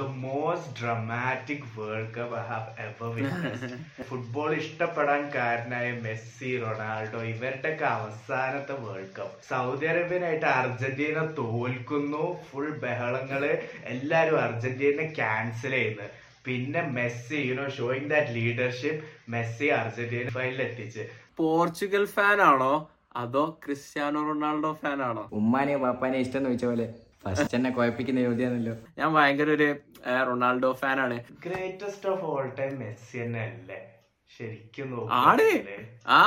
The most dramatic world cup I have ever witnessed football ഇഷ്ടപ്പെടാൻ കാരനായ Messi Ronaldo ഇവരുടെയൊക്കെ അവസാനത്തെ വേൾഡ് കപ്പ് സൗദി അറേബ്യനായിട്ട് അർജന്റീന തോൽക്കുന്നു. ഫുൾ ബഹളങ്ങൾ എല്ലാരും അർജന്റീന ക്യാൻസൽ ചെയ്യുന്നു. പിന്നെ Messi you know showing that leadership Messi Argentina ഫൈനലിൽ എത്തിച്ച്. പോർച്ചുഗൽ ഫാൻ ആണോ അതോ ക്രിസ്ത്യാനോ റൊണാൾഡോ ഫാൻ ആണോ ഉമ്മാനെയോ പാപ്പാനെയോ ഇഷ്ടം എന്ന് ചോദിച്ച പോലെ. ഫസ്റ്റ് എന്നെ കുഴപ്പിക്കുന്ന ചോദ്യമാണല്ലോ ഞാൻ ഭയങ്കര ഒരു റൊണാൾഡോ ഫാൻ ആണ് greatest of all time Messi തന്നെ അല്ലേ? ശരിക്കും ആണ്. ആ.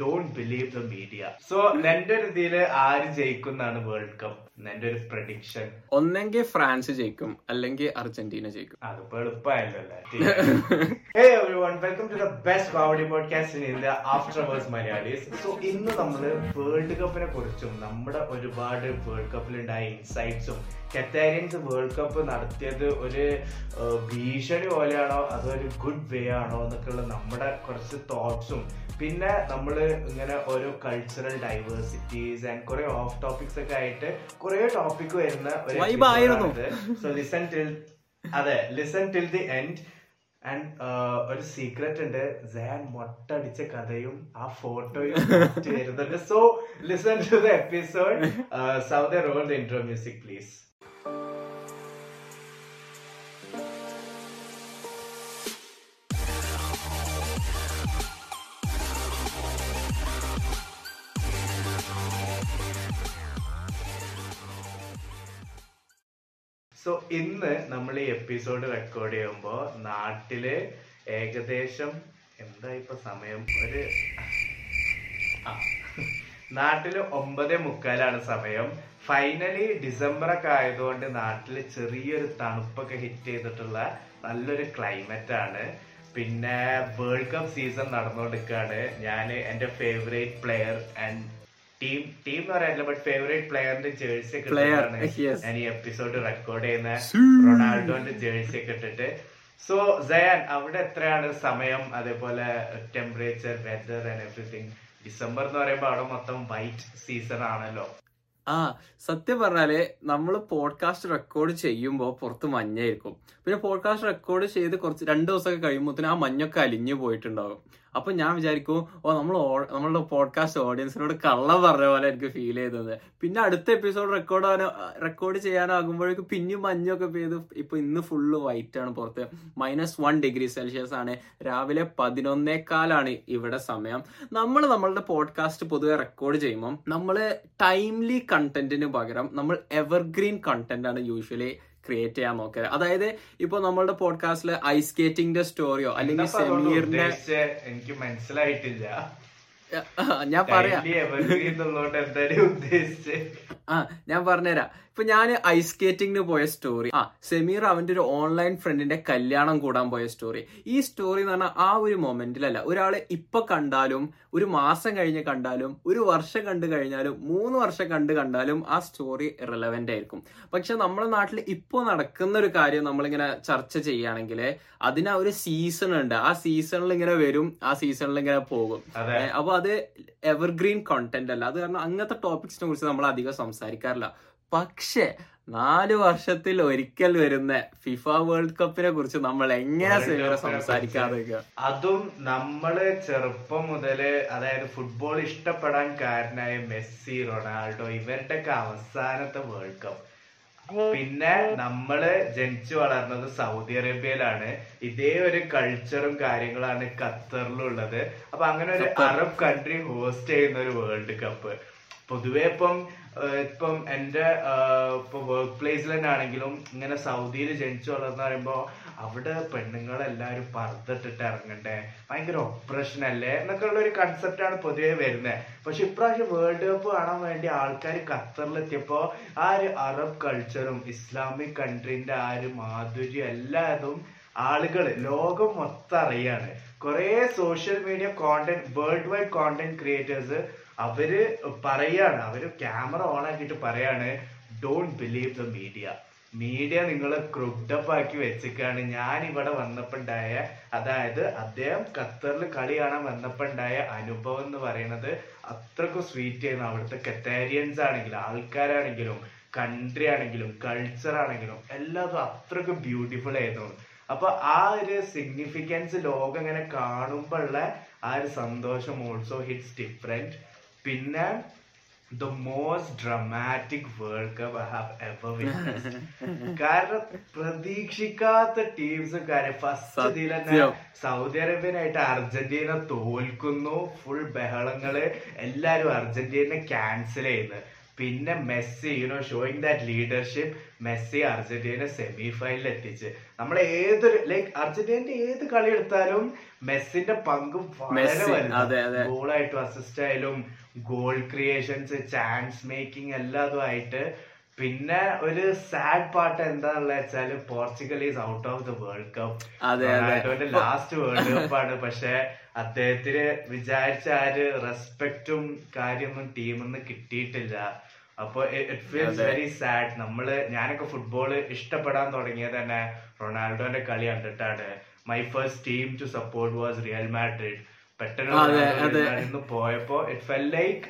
Don't believe the media so എന്റെ രീതിയിൽ ആര് ജയിക്കുന്നാണ് വേൾഡ് കപ്പ് എന്റെ ഒരു പ്രഡിക്ഷൻ ഒന്നെങ്കിൽ ഫ്രാൻസ് ജയിക്കും അല്ലെങ്കിൽ അർജന്റീന ജയിക്കും. അതിപ്പോ എളുപ്പമായല്ലോ best comedy podcast in India, After Hours Malayalis. So ഇന്ന് നമ്മൾ വേൾഡ് കപ്പിനെ കുറിച്ചും നമ്മുടെ ഒരുപാട് വേൾഡ് കപ്പിലുണ്ടായ ഇൻസൈറ്റ്സും കറ്റാരിയൻസ് വേൾഡ് കപ്പ് നടത്തിയത് ഒരു ഭീഷണി പോലെയാണോ? അതോ ഒരു ഗുഡ് വേ ആണോ? എന്നൊക്കെയുള്ള നമ്മുടെ കുറച്ച് തോട്ട്സും പിന്നെ നമ്മൾ ഇങ്ങനെ ഓരോ കൾച്ചറൽ ഡൈവേഴ്സിറ്റീസ് ആൻഡ് കുറെ ഓഫ് ടോപ്പിക്സ് ഒക്കെ ആയിട്ട് കുറെ ടോപ്പിക് വരുന്ന ഒരു. സോ ലിസൺ ടിൽ അതെ. Listen till the end and ഒരു സീക്രട്ട് ഉണ്ട്. സാൻ മൊട്ടടിച്ച കഥയും ആ ഫോട്ടോയും വരുന്നുണ്ട് so listen to the episode Saudi roll the intro music please so ഇന്ന് നമ്മൾ ഈ എപ്പിസോഡ് റെക്കോർഡ് ചെയ്യുമ്പോൾ നാട്ടിൽ ഏകദേശം എന്താ ഇപ്പൊ സമയം? ഒരു ആ. നാട്ടിൽ ഒമ്പത് മുക്കാലാണ് സമയം. ഫൈനലി ഡിസംബർ ഒക്കെ ആയതുകൊണ്ട് നാട്ടിൽ ചെറിയൊരു തണുപ്പൊക്കെ ഹിറ്റ് ചെയ്തിട്ടുള്ള നല്ലൊരു ക്ലൈമറ്റ് ആണ്. പിന്നെ വേൾഡ് കപ്പ് സീസൺ നടന്നുകൊണ്ടിരിക്കുകയാണ് ഞാൻ എന്റെ favourite player and team team എന്ന് പറയാനില്ല ബട്ട് ഫേവറേറ്റ് പ്ലെയറിന്റെ ജേഴ്സി ഒക്കെ ഞാൻ ഈ എപ്പിസോഡ് റെക്കോർഡ് ചെയ്യുന്ന. റൊണാൾഡോന്റെ ജേഴ്സി ഒക്കെ ഇട്ടിട്ട്. സോ സയാൻ അവിടെ എത്രയാണ് സമയം? അതേപോലെ temperature weather and everything December എന്ന് പറയുമ്പോൾ അവിടെ മൊത്തം വൈറ്റ് സീസൺ ആണല്ലോ. ആ സത്യം പറഞ്ഞാൽ നമ്മൾ പോഡ്കാസ്റ്റ് റെക്കോർഡ് ചെയ്യുമ്പോൾ പുറത്ത് മഞ്ഞായിരിക്കും പിന്നെ പോഡ്കാസ്റ്റ് റെക്കോർഡ് ചെയ്ത് കുറച്ച് രണ്ട് ദിവസമൊക്കെ കഴിയുമ്പോൾ ആ മഞ്ഞൊക്കെ അലിഞ്ഞു പോയിട്ടുണ്ടാകും. അപ്പൊ ഞാൻ വിചാരിക്കും ഓ നമ്മൾ നമ്മളുടെ പോഡ്കാസ്റ്റ് ഓഡിയൻസിനോട് കള്ളം പറഞ്ഞ പോലെ എനിക്ക് ഫീൽ ചെയ്തത്. പിന്നെ അടുത്ത എപ്പിസോഡ് റെക്കോർഡ് ആവാനോ റെക്കോർഡ് ചെയ്യാനാകുമ്പോഴേക്കും പിന്നെയും മഞ്ഞൊക്കെ പെയ്ത് ഇപ്പൊ ഇന്ന് ഫുള്ള് വൈറ്റ് ആണ് പുറത്ത്. മൈനസ് വൺ ഡിഗ്രി സെൽഷ്യസ് ആണ്. രാവിലെ പതിനൊന്നേക്കാലാണ് ഇവിടെ സമയം. നമ്മൾ നമ്മളുടെ പോഡ്കാസ്റ്റ് പൊതുവെ റെക്കോർഡ് ചെയ്യുമ്പോൾ നമ്മൾ ടൈംലി കണ്ടന്റിന് പകരം നമ്മൾ എവർഗ്രീൻ കണ്ടന്റ് ആണ് യൂഷ്വലി ക്രിയേറ്റ് ചെയ്യാൻ നോക്കുക അതായത് ഇപ്പൊ നമ്മളുടെ പോഡ്കാസ്റ്റിൽ ഐസ് സ്കേറ്റിംഗിന്റെ സ്റ്റോറിയോ അല്ലെങ്കിൽ സെമീറിന്റെ എനിക്ക് മനസ്സിലായിട്ടില്ല. ഞാൻ പറയാം. ആ ഞാൻ പറഞ്ഞുതരാം. ഇപ്പൊ ഞാൻ ഐസ് സ്കേറ്റിംഗിന് പോയ സ്റ്റോറി ആ സെമീർ അവന്റെ ഒരു ഓൺലൈൻ ഫ്രണ്ടിന്റെ കല്യാണം കൂടാൻ പോയ സ്റ്റോറി ഈ സ്റ്റോറി എന്ന് പറഞ്ഞാൽ ആ ഒരു മൊമെന്റിലല്ല ഒരാളെ ഇപ്പൊ കണ്ടാലും ഒരു മാസം കഴിഞ്ഞ് കണ്ടാലും ഒരു വർഷം കണ്ടു കഴിഞ്ഞാലും മൂന്ന് വർഷം കണ്ടു കണ്ടാലും ആ സ്റ്റോറി റിലവന്റ് ആയിരിക്കും. പക്ഷെ നമ്മുടെ നാട്ടിൽ ഇപ്പോൾ നടക്കുന്ന ഒരു കാര്യം നമ്മളിങ്ങനെ ചർച്ച ചെയ്യുകയാണെങ്കിൽ അതിന് ആ ഒരു സീസൺ ഉണ്ട്. ആ സീസണിൽ ഇങ്ങനെ വരും ആ സീസണിൽ ഇങ്ങനെ പോകും. അപ്പൊ അത് എവർഗ്രീൻ കോണ്ടന്റ് അല്ല. അത് കാരണം അങ്ങനത്തെ ടോപ്പിക്സിനെ കുറിച്ച് നമ്മൾ അധികം സംസാരിക്കാറില്ല. പക്ഷേ നാല് വർഷത്തിൽ ഒരിക്കൽ വരുന്ന ഫിഫ വേൾഡ് കപ്പിനെ കുറിച്ച് നമ്മൾ എങ്ങനെ സംസാരിക്കാതെ അതും നമ്മൾ ചെറുപ്പം മുതൽ അതായത് ഫുട്ബോൾ ഇഷ്ടപ്പെടാൻ കാരണമായ മെസ്സി റൊണാൾഡോ ഇവരുടെയൊക്കെ അവസാനത്തെ വേൾഡ് കപ്പ്. പിന്നെ നമ്മൾ ജനിച്ചു വളർന്നത് സൗദി അറേബ്യയിലാണ്. ഇതേ ഒരു കൾച്ചറും കാര്യങ്ങളാണ് ഖത്തറിലുള്ളത്. അപ്പൊ അങ്ങനെ ഒരു അറബ് കൺട്രി ഹോസ്റ്റ് ചെയ്യുന്ന ഒരു വേൾഡ് കപ്പ്. പൊതുവെ ഇപ്പം ഇപ്പം എന്റെ ഇപ്പൊ വർക്ക് പ്ലേസിൽ തന്നെ ആണെങ്കിലും ഇങ്ങനെ സൗദിയിൽ ജനിച്ചു വളർന്ന് പറയുമ്പോ അവിടെ പെണ്ണുങ്ങളെല്ലാവരും പറത്തിട്ടിട്ട് ഇറങ്ങണ്ടേ? ഭയങ്കര ഒപ്രഷൻ അല്ലേ? എന്നൊക്കെ ഉള്ള ഒരു കൺസെപ്റ്റ് ആണ് പൊതുവെ വരുന്നത് പക്ഷെ ഇപ്രാവശ്യം വേൾഡ് കപ്പ് കാണാൻ വേണ്ടി ആൾക്കാർ ഖത്തറിലെത്തിയപ്പോൾ ആ ഒരു അറബ് കൾച്ചറും ഇസ്ലാമിക് കൺട്രീന്റെ ആ ഒരു മാധുര്യം എല്ലാതും ആളുകൾ ലോകം മൊത്തം അറിയാണ്. കുറേ social media content world wide content creators അവർ പറയാണ് അവർ ക്യാമറ ഓൺ ആക്കിയിട്ട് പറയാണ് don't believe the media media നിങ്ങളെ ക്രുഡപ്പ് ആക്കി വെച്ചിക്കാണ്. ഞാൻ ഇവിടെ വന്നപ്പോണ്ടായ അതായത് അദ്ദേഹം ഖത്തറിൽ കളി കാണാൻ വന്നപ്പോണ്ടായ അനുഭവം എന്ന് പറയുന്നത് അത്രക്കും സ്വീറ്റ് ചെയ്യുന്ന അവിടുത്തെ കറ്റാരിയൻസ് ആണെങ്കിലും ആൾക്കാരാണെങ്കിലും കൺട്രി ആണെങ്കിലും കൾച്ചർ ആണെങ്കിലും എല്ലാതും അത്രക്കും ബ്യൂട്ടിഫുൾ ആയിരുന്നു. അപ്പൊ ആ ഒരു സിഗ്നിഫിക്കൻസ് ലോകം ഇങ്ങനെ കാണുമ്പോഴുള്ള ആ ഒരു സന്തോഷം ഓൾസോ ഹിറ്റ്സ് ഡിഫറെന്റ് പിന്നെ the most dramatic world cup I have ever witnessed കാരണം പ്രതീക്ഷിക്കാത്ത ടീംസും കാര്യം ഫസ്റ്റ് ഇതിൽ തന്നെ. സൗദി അറേബ്യനായിട്ട് അർജന്റീന തോൽക്കുന്നു. ഫുൾ ബഹളങ്ങൾ എല്ലാരും അർജന്റീന ക്യാൻസൽ ചെയ്യുന്നു. പിന്നെ Messi you know showing that leadership Messi Argentina semi ഫൈനലിൽ എത്തിച്ച്. നമ്മൾ ഏതൊരു ലൈക്ക് അർജന്റീനന്റെ ഏത് കളി എടുത്താലും മെസ്സിന്റെ പങ്ക് വളരെ. വലുതാണ്. ഗോളായിട്ടും അസിസ്റ്റ് ആയാലും ഗോൾ ക്രിയേഷൻസ് ചാൻസ് മേക്കിംഗ് എല്ലാതും ആയിട്ട്. പിന്നെ ഒരു സാഡ് പാർട്ട് എന്താണെന്ന് വെച്ചാൽ Portugal is out of the world cup. റൊണാൾഡോന്റെ last world cup ആണ്. പക്ഷെ അദ്ദേഹത്തിന് വിചാരിച്ച ആ ഒരു റെസ്പെക്റ്റും കാര്യമൊന്നും നിന്ന് കിട്ടിയിട്ടില്ല. അപ്പൊ ഇറ്റ് ഫീൽസ്. വെരി സാഡ് നമ്മൾ ഞാനൊക്കെ ഫുട്ബോൾ ഇഷ്ടപ്പെടാൻ തുടങ്ങിയത് തന്നെ റൊണാൾഡോന്റെ കളി കണ്ടിട്ടാണ്. My first team to support was Real Madrid പെട്ടെന്ന് പോയപ്പോ it felt like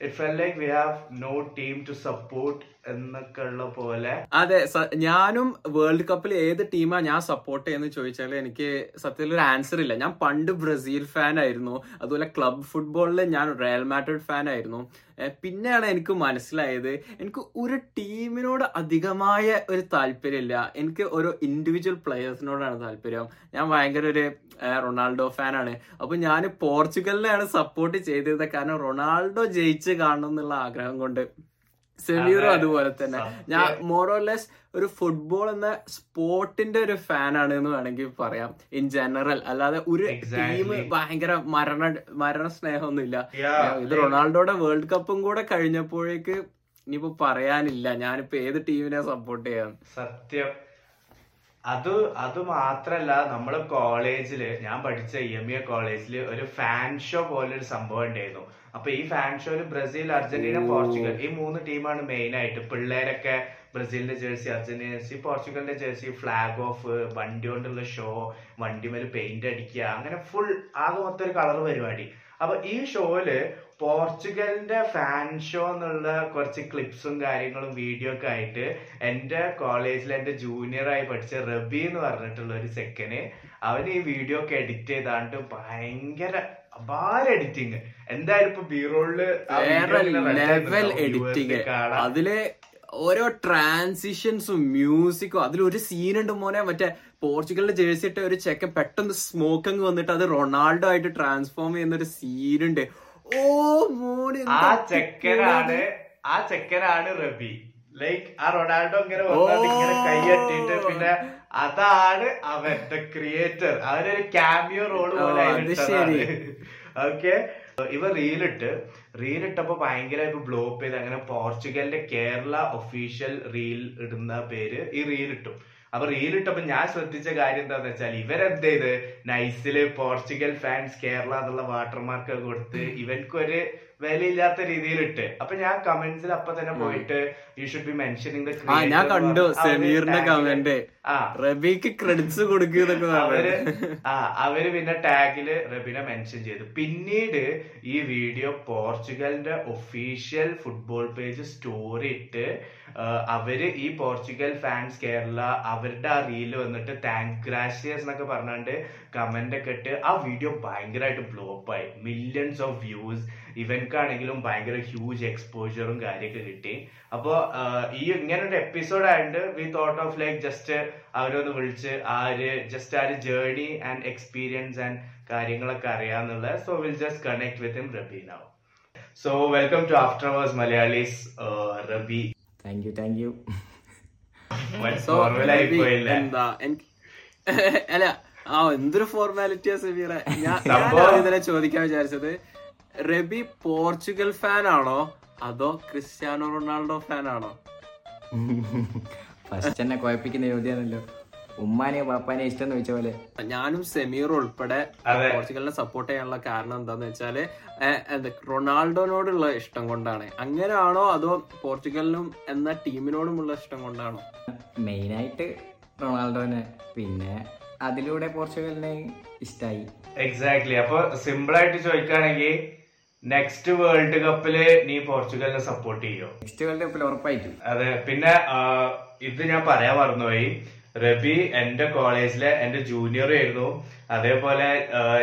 it felt like we have no team to support എന്നൊക്കെ ഉള്ള പോലെ. അതെ ഞാനും വേൾഡ് കപ്പിൽ ഏത് ടീമാ ഞാൻ സപ്പോർട്ട് ചെയ്യുന്നത് ചോദിച്ചാൽ എനിക്ക് സത്യത്തിൽ ഒരു ആൻസർ ഇല്ല. ഞാൻ പണ്ട് ബ്രസീൽ ഫാൻ ആയിരുന്നു. അതുപോലെ ക്ലബ് ഫുട്ബോളിൽ ഞാൻ റയൽ മാഡ്രിഡ് ഫാൻ ആയിരുന്നു. പിന്നെയാണ് എനിക്ക് മനസ്സിലായത് എനിക്ക് ഒരു ടീമിനോട് അധികമായ ഒരു താല്പര്യമില്ല. എനിക്ക് ഓരോ ഇൻഡിവിജ്വൽ പ്ലെയേഴ്സിനോടാണ് താല്പര്യം. ഞാൻ ഭയങ്കര ഒരു റൊണാൾഡോ ഫാനാണ് അപ്പൊ ഞാൻ പോർച്ചുഗലിനെയാണ് സപ്പോർട്ട് ചെയ്തത്. കാരണം റൊണാൾഡോ ജയിച്ച് കാണണം എന്നുള്ള ആഗ്രഹം കൊണ്ട്. സെമീറും അതുപോലെ തന്നെ. ഞാൻ മോറോലെസ് ഒരു ഫുട്ബോൾ എന്ന സ്പോർട്ടിന്റെ ഒരു ഫാനാണ് എന്ന് വേണമെങ്കിൽ പറയാം. ഇൻ ജനറൽ അല്ലാതെ ഒരു ടീം ഭയങ്കര മരണ മരണ സ്നേഹമൊന്നുമില്ല ഇല്ല ഇത് റൊണാൾഡോയുടെ വേൾഡ് കപ്പും കൂടെ കഴിഞ്ഞപ്പോഴേക്ക് ഇനിയിപ്പോ പറയാനില്ല. ഞാനിപ്പോ ഏത് ടീമിനെ സപ്പോർട്ട് ചെയ്യാം സത്യം. അത് അത് മാത്രല്ല നമ്മൾ കോളേജിൽ ഞാൻ പഠിച്ച എം എ കോളേജിൽ ഒരു ഫാൻ ഷോ പോലെ ഒരു സംഭവം ഉണ്ടായിരുന്നു. അപ്പൊ ഈ ഫാൻ ഷോയിൽ ബ്രസീൽ അർജന്റീന പോർച്ചുഗൽ ഈ മൂന്ന് ടീമാണ് മെയിൻ ആയിട്ട് പിള്ളേരൊക്കെ ബ്രസീലിന്റെ ജേഴ്സി അർജന്റീന ജേഴ്സി പോർച്ചുഗലിന്റെ ജേഴ്സി ഫ്ലാഗ് ഓഫ് വണ്ടി കൊണ്ടുള്ള ഷോ വണ്ടി മേൽ പെയിന്റ് അടിക്കുക അങ്ങനെ ഫുൾ ആകെ മൊത്തം ഒരു കളർ പരിപാടി. അപ്പൊ ഈ ഷോയിൽ പോർച്ചുഗലിന്റെ ഫാൻ ഷോ എന്നുള്ള കുറച്ച് ക്ലിപ്സും കാര്യങ്ങളും വീഡിയോ ഒക്കെ ആയിട്ട് എന്റെ കോളേജിൽ എന്റെ ജൂനിയറായി പഠിച്ച റബി എന്ന് പറഞ്ഞിട്ടുള്ള ഒരു സെക്കന് അവൻ ഈ വീഡിയോ ഒക്കെ എഡിറ്റ് ചെയ്താണ്ട് ഭയങ്കര അപാര എഡിറ്റിങ് എന്തായാലും ഇപ്പൊ ബീറോളിൽ ലെവൽ എഡിറ്റിംഗ് അതിലെ ഓരോ ട്രാൻസിഷൻസും മ്യൂസിക്കും അതിലൊരു സീനുണ്ട് മോനെ മറ്റേ പോർച്ചുഗലിന്റെ ജേഴ്സി ഇട്ട ഒരു ചെക്കൻ പെട്ടെന്ന് സ്മോക്കിങ് വന്നിട്ട് അത് റൊണാൾഡോ ആയിട്ട് ട്രാൻസ്ഫോം ചെയ്യുന്ന ഒരു സീനുണ്ട് ഓ മോനെ ആ ചെക്കനാണ് ആ ചെക്കനാണ് റബി. ലൈക്ക് ആ റൊണാൾഡോ ഇങ്ങനെ വന്നിട്ട് ഇങ്ങനെ കൈയട്ടിട്ട് പിന്നെ അതാണ് അവന്റെ ക്രിയേറ്റർ അവനൊരു ക്യാമിയോ റോൾ പോലെ. ഓക്കെ ഇവ റീലിട്ട് റീലിട്ടപ്പോ ഭയങ്കര ഇപ്പൊ ബ്ലോപ്പ് ചെയ്ത് അങ്ങനെ പോർച്ചുഗലിന്റെ കേരള ഒഫീഷ്യൽ റീൽ ഇടുന്ന പേര് ഈ റീലിട്ടും അപ്പൊ റീലിട്ടപ്പോ ഞാൻ ശ്രദ്ധിച്ച കാര്യം എന്താന്ന് വെച്ചാൽ ഇവരെന്ത് ചെയ്ത്? നൈസിൽ പോർച്ചുഗൽ ഫാൻസ് കേരള എന്നുള്ള വാട്ടർമാർക്ക് കൊടുത്ത് ഇവർക്കൊരു വിലയില്ലാത്ത രീതിയിൽ ഇട്ട് അപ്പൊ ഞാൻ കമന്റ്സിൽ അപ്പൊ തന്നെ പോയിട്ട് യു ഷുഡ് ബി മെൻഷനിങ് ഞാൻ കണ്ടു സമീറിന്റെ കമന്റ് റബിക്ക് ക്രെഡിറ്റ്സ് കൊടുക്കുക അവർ ആ അവർ പിന്നെ ടാഗിൽ റബിനെ മെൻഷൻ ചെയ്തു. പിന്നീട് ഈ വീഡിയോ പോർച്ചുഗലിന്റെ ഒഫീഷ്യൽ ഫുട്ബോൾ പേജ് സ്റ്റോറി ഇട്ട് അവർ ഈ പോർച്ചുഗൽ ഫാൻസ് കേരള അവരുടെ ആ റീൽ വന്നിട്ട് താങ്ക് ഗ്രാഷ്യസ് എന്നൊക്കെ പറഞ്ഞാണ്ട് കമന്റ് ഒക്കെ ഇട്ട് ആ വീഡിയോ ഭയങ്കരമായിട്ട് ബ്ലോപ്പ് ആയി. മില്യൺസ് ഓഫ് വ്യൂസ് ഇവൻക്കാണെങ്കിലും ഭയങ്കര ഹ്യൂജ് എക്സ്പോജറും കാര്യമൊക്കെ കിട്ടി. അപ്പോ ഈ ഇങ്ങനെ ഒരു എപ്പിസോഡ് ആയിട്ട് we thought of like just അവരൊന്ന് വിളിച്ച് ആ ഒരു ജസ്റ്റ് ആ ഒരു ജേർണി ആൻഡ് എക്സ്പീരിയൻസ് ആൻഡ് കാര്യങ്ങളൊക്കെ അറിയാന്നുള്ള so will just connect with him Rabi now so welcome to after hours Malayalis Rabi thank you thank you എന്താ? അല്ല ആ എന്തൊരു ഫോർമാലിറ്റിയാ സെമീറ ഞാൻ ഇതിനെ ചോദിക്കാൻ വിചാരിച്ചത്. റബി പോർച്ചുഗൽ ഫാൻ ആണോ അതോ ക്രിസ്ത്യാനോ റൊണാൾഡോ ഫാൻ ആണോ ഫസ്റ്റ് എന്നെ കുഴപ്പിക്കുന്ന ചോദ്യമാണല്ലോ. ഉമ്മാനെയോ പാപ്പാനെയോ ഇഷ്ടം എന്ന് ചോദിച്ച പോലെ. ഞാനും സെമീർ ഉൾപ്പെടെ പോർച്ചുഗലിനെ സപ്പോർട്ട് ചെയ്യാനുള്ള കാരണം എന്താന്ന് വെച്ചാൽ റൊണാൾഡോനോടുള്ള ഇഷ്ടം കൊണ്ടാണ്. അങ്ങനെയാണോ അതോ പോർച്ചുഗലിനും എന്ന ടീമിനോടുമുള്ള ഇഷ്ടം കൊണ്ടാണോ? മെയിനായിട്ട് റൊണാൾഡോനെ പിന്നെ അതിലൂടെ പോർച്ചുഗലിനെ ഇഷ്ടമായി എക്സാക്ട്ലി അപ്പൊ സിമ്പിൾ ആയിട്ട് ചോദിക്കുകയാണെങ്കിൽ നെക്സ്റ്റ് വേൾഡ് കപ്പിൽ നീ പോർച്ചുഗലിനെ സപ്പോർട്ട് ചെയ്യോ? നെക്സ്റ്റ് വേൾഡ് കപ്പിൽ ഉറപ്പായിട്ടും. അതെ പിന്നെ ഇത് ഞാൻ പറയാൻ മറന്നുപോയി. റബി എന്റെ കോളേജിലെ എന്റെ ജൂനിയർ ആയിരുന്നു. അതേപോലെ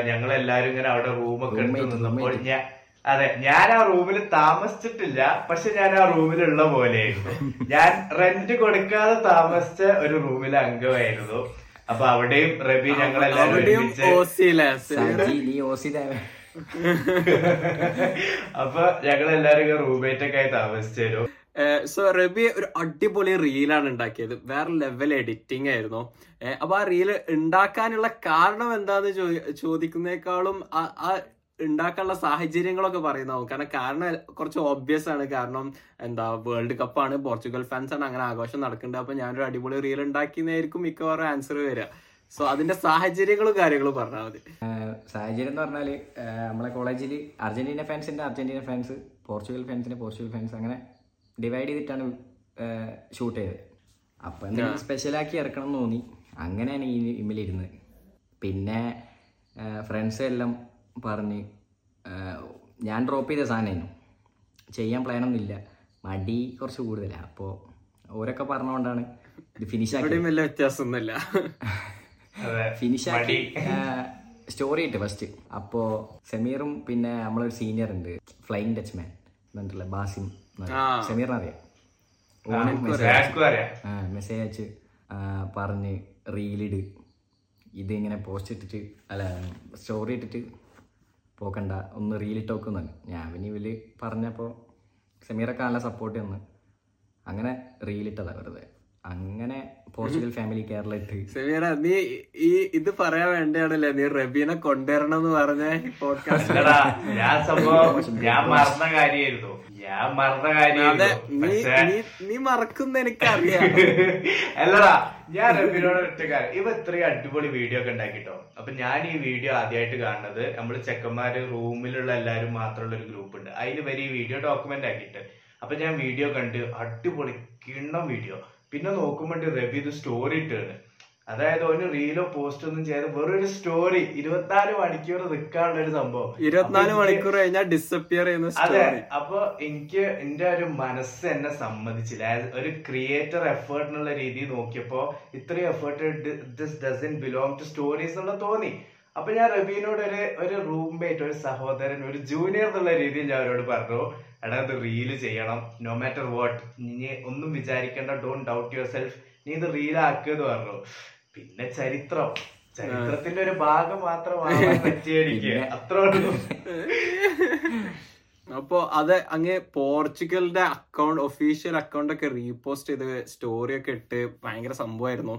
ഞങ്ങൾ എല്ലാരും ഇങ്ങനെ അവിടെ റൂമൊക്കെ എടുത്ത് നിന്നപ്പോൾ ഞാൻ അതെ ഞാൻ ആ റൂമിൽ താമസിച്ചിട്ടില്ല. പക്ഷെ ഞാൻ ആ റൂമിലുള്ള പോലെയായിരുന്നു ഞാൻ റെന്റ് കൊടുക്കാതെ താമസിച്ച ഒരു റൂമിലെ അംഗമായിരുന്നു. അപ്പൊ അവിടെയും റബി ഞങ്ങളെല്ലാരും അവിടെയും ഒരുമിച്ച് ഞങ്ങൾ എല്ലാരും അപ്പൊ റൂംമേറ്റ് ഒക്കെ ആയി താമസിച്ചു സോ റബി ഒരു അടിപൊളി റീലാണ് ഉണ്ടാക്കിയത്. വേറെ ലെവൽ എഡിറ്റിംഗ് ആയിരുന്നു. അപ്പൊ ആ റീൽ ഉണ്ടാക്കാനുള്ള കാരണം എന്താന്ന് ചോദിക്കുന്നേക്കാളും ആ ഉണ്ടാക്കാനുള്ള സാഹചര്യങ്ങളൊക്കെ പറയുന്നതാവും. കാരണം കാരണം കുറച്ച് ഓബ്വിയസ് ആണ്. കാരണം എന്താ വേൾഡ് കപ്പാണ് പോർച്ചുഗൽ ഫാൻസ് ആണ് അങ്ങനെ ആഘോഷം നടക്കുന്നുണ്ട്. അപ്പൊ ഞാനൊരു അടിപൊളി റീൽ ഉണ്ടാക്കിയെന്നായിരിക്കും മിക്കവാറും ആൻസർ വരിക. സോ അതിന്റെ സാഹചര്യങ്ങളും കാര്യങ്ങളും പറഞ്ഞാൽ മതി. സാഹചര്യം എന്ന് പറഞ്ഞാൽ ആ, നമ്മളെ കോളേജിൽ അർജന്റീന ഫാൻസിന്റെ അർജന്റീന ഫാൻസ് പോർച്ചുഗൽ ഫാൻസിന്റെ പോർച്ചുഗൽ ഫാൻസ് അങ്ങനെ ഡിവൈഡ് ചെയ്തിട്ടാണ് ഷൂട്ട് ചെയ്തത്. അപ്പൊ എന്തെങ്കിലും സ്പെഷ്യലാക്കി ഇറക്കണം എന്ന് തോന്നി. അങ്ങനെയാണ് ഈ ഇമ്മിലിരുന്നത് പിന്നെ ഫ്രണ്ട്സ് എല്ലാം പറഞ്ഞ് ഞാൻ ഡ്രോപ്പ് ചെയ്ത സാധനമായിരുന്നു. ചെയ്യാൻ പ്ലാനൊന്നുമില്ല മടി കുറച്ച് കൂടുതലാണ് അപ്പോൾ ഓരൊക്കെ പറഞ്ഞുകൊണ്ടാണ് ഇത് ഫിനിഷ് ആക്കി വ്യത്യാസമൊന്നുമില്ല. ഫിനിഷ് ആക്കി. സ്റ്റോറി ഇട്ട് ഫസ്റ്റ് അപ്പോ സെമീറും പിന്നെ നമ്മളൊരു സീനിയർ ഉണ്ട്. ഫ്ലൈങ് ടച്ച് മാൻ എന്നിട്ടുള്ള ബാസിം സെമീറിനറിയാം അറിയാം. മെസ്സേജ് അയച്ച് പറഞ്ഞ് റീലിട് ഇതിങ്ങനെ പോസ്റ്റ് ഇട്ടിട്ട് അല്ല സ്റ്റോറി ഇട്ടിട്ട് പോക്കണ്ട. ഒന്ന് റീലിട്ട് തന്നെ ഞാൻ പിന്നെ ഇവർ പറഞ്ഞപ്പോൾ സെമീറൊക്കെ നല്ല സപ്പോർട്ട് തന്നു. അങ്ങനെ റീലിട്ടതാ വെറുതെ. അങ്ങനെ പോർച്ചുഗൽ ഫാമിലി കേരളത്തിൽ. ഇട്ട് സമീറ നീ ഈ ഇത് പറയാൻ വേണ്ടിയാണല്ലേ നീ റബീനെ കൊണ്ടുവരണം എന്ന് പറഞ്ഞ പോഡ്കാസ്റ്റ് അല്ലടാ ഞാൻ സംഭവം ഞാൻ മറന്ന ഞാൻ മറന്ന നീ മറക്കുന്ന എനിക്കറിയാം. അല്ലടാ ഞാൻ റബീനോട് ഒറ്റ കാര്യം. ഇവ ഇത്രയും അടിപൊളി വീഡിയോ ഒക്കെ ഉണ്ടാക്കിട്ടോ? അപ്പൊ ഞാൻ ഈ വീഡിയോ ആദ്യമായിട്ട് കാണുന്നത് നമ്മൾ ചെക്കന്മാര് റൂമിലുള്ള എല്ലാരും മാത്രമുള്ള ഒരു ഗ്രൂപ്പ് ഉണ്ട്. അതിൽ വരെ ഈ വീഡിയോ ഡോക്യുമെന്റ് ആക്കിയിട്ട്. അപ്പൊ ഞാൻ വീഡിയോ കണ്ട് അടിപൊളി കിണ്ണം വീഡിയോ പിന്നെ നോക്കുമ്പോൾ റബി ഇത് സ്റ്റോറി ഇട്ടാണ്. അതായത് ഒരു റീലോ പോസ്റ്റ് ഒന്നും ചെയ്യാതെ വെറും ഒരു സ്റ്റോറി ഇരുപത്തിനാല് മണിക്കൂർ നിൽക്കാനുള്ള ഒരു സംഭവം. ഇരുപത്തിനാല് മണിക്കൂർ കഴിഞ്ഞാൽ ഡിസപ്പിയർ ചെയ്യുന്ന അതെ അപ്പൊ എനിക്ക് എന്റെ ഒരു മനസ്സ് എന്നെ സമ്മതിച്ചില്ല. ഒരു ക്രിയേറ്റർ എഫേർട്ട് എന്നുള്ള രീതിയിൽ നോക്കിയപ്പോ ഇത്രയും effort this doesn't belong to stories എന്നുള്ള തോന്നി. അപ്പൊ ഞാൻ റബീനോട് ഒരു ഒരു റൂംമേറ്റ് ഒരു സഹോദരൻ ഒരു ജൂനിയർ എന്നുള്ള രീതിയിൽ ഞാൻ അവരോട് പറഞ്ഞു. എടാ ഇത് റീൽ ചെയ്യണം. നോ മാറ്റർ വാട്ട് നീ ഒന്നും വിചാരിക്കേണ്ട. ഡോണ്ട് ഡൗട്ട് യുവർ സെൽഫ് നീ ഇത് റീലാക്കിയത് പറഞ്ഞു. പിന്നെ ചരിത്രം. ചരിത്രത്തിന്റെ ഒരു ഭാഗം മാത്രമാണ് പറ്റിയ എനിക്ക് അത്രേ ഉള്ളൂ. അപ്പോ അത് അങ്ങ് പോർച്ചുഗലിന്റെ അക്കൗണ്ട് ഒഫീഷ്യൽ അക്കൗണ്ട് ഒക്കെ റീപോസ്റ്റ് ചെയ്ത് സ്റ്റോറി ഒക്കെ ഇട്ട് ഭയങ്കര സംഭവമായിരുന്നു.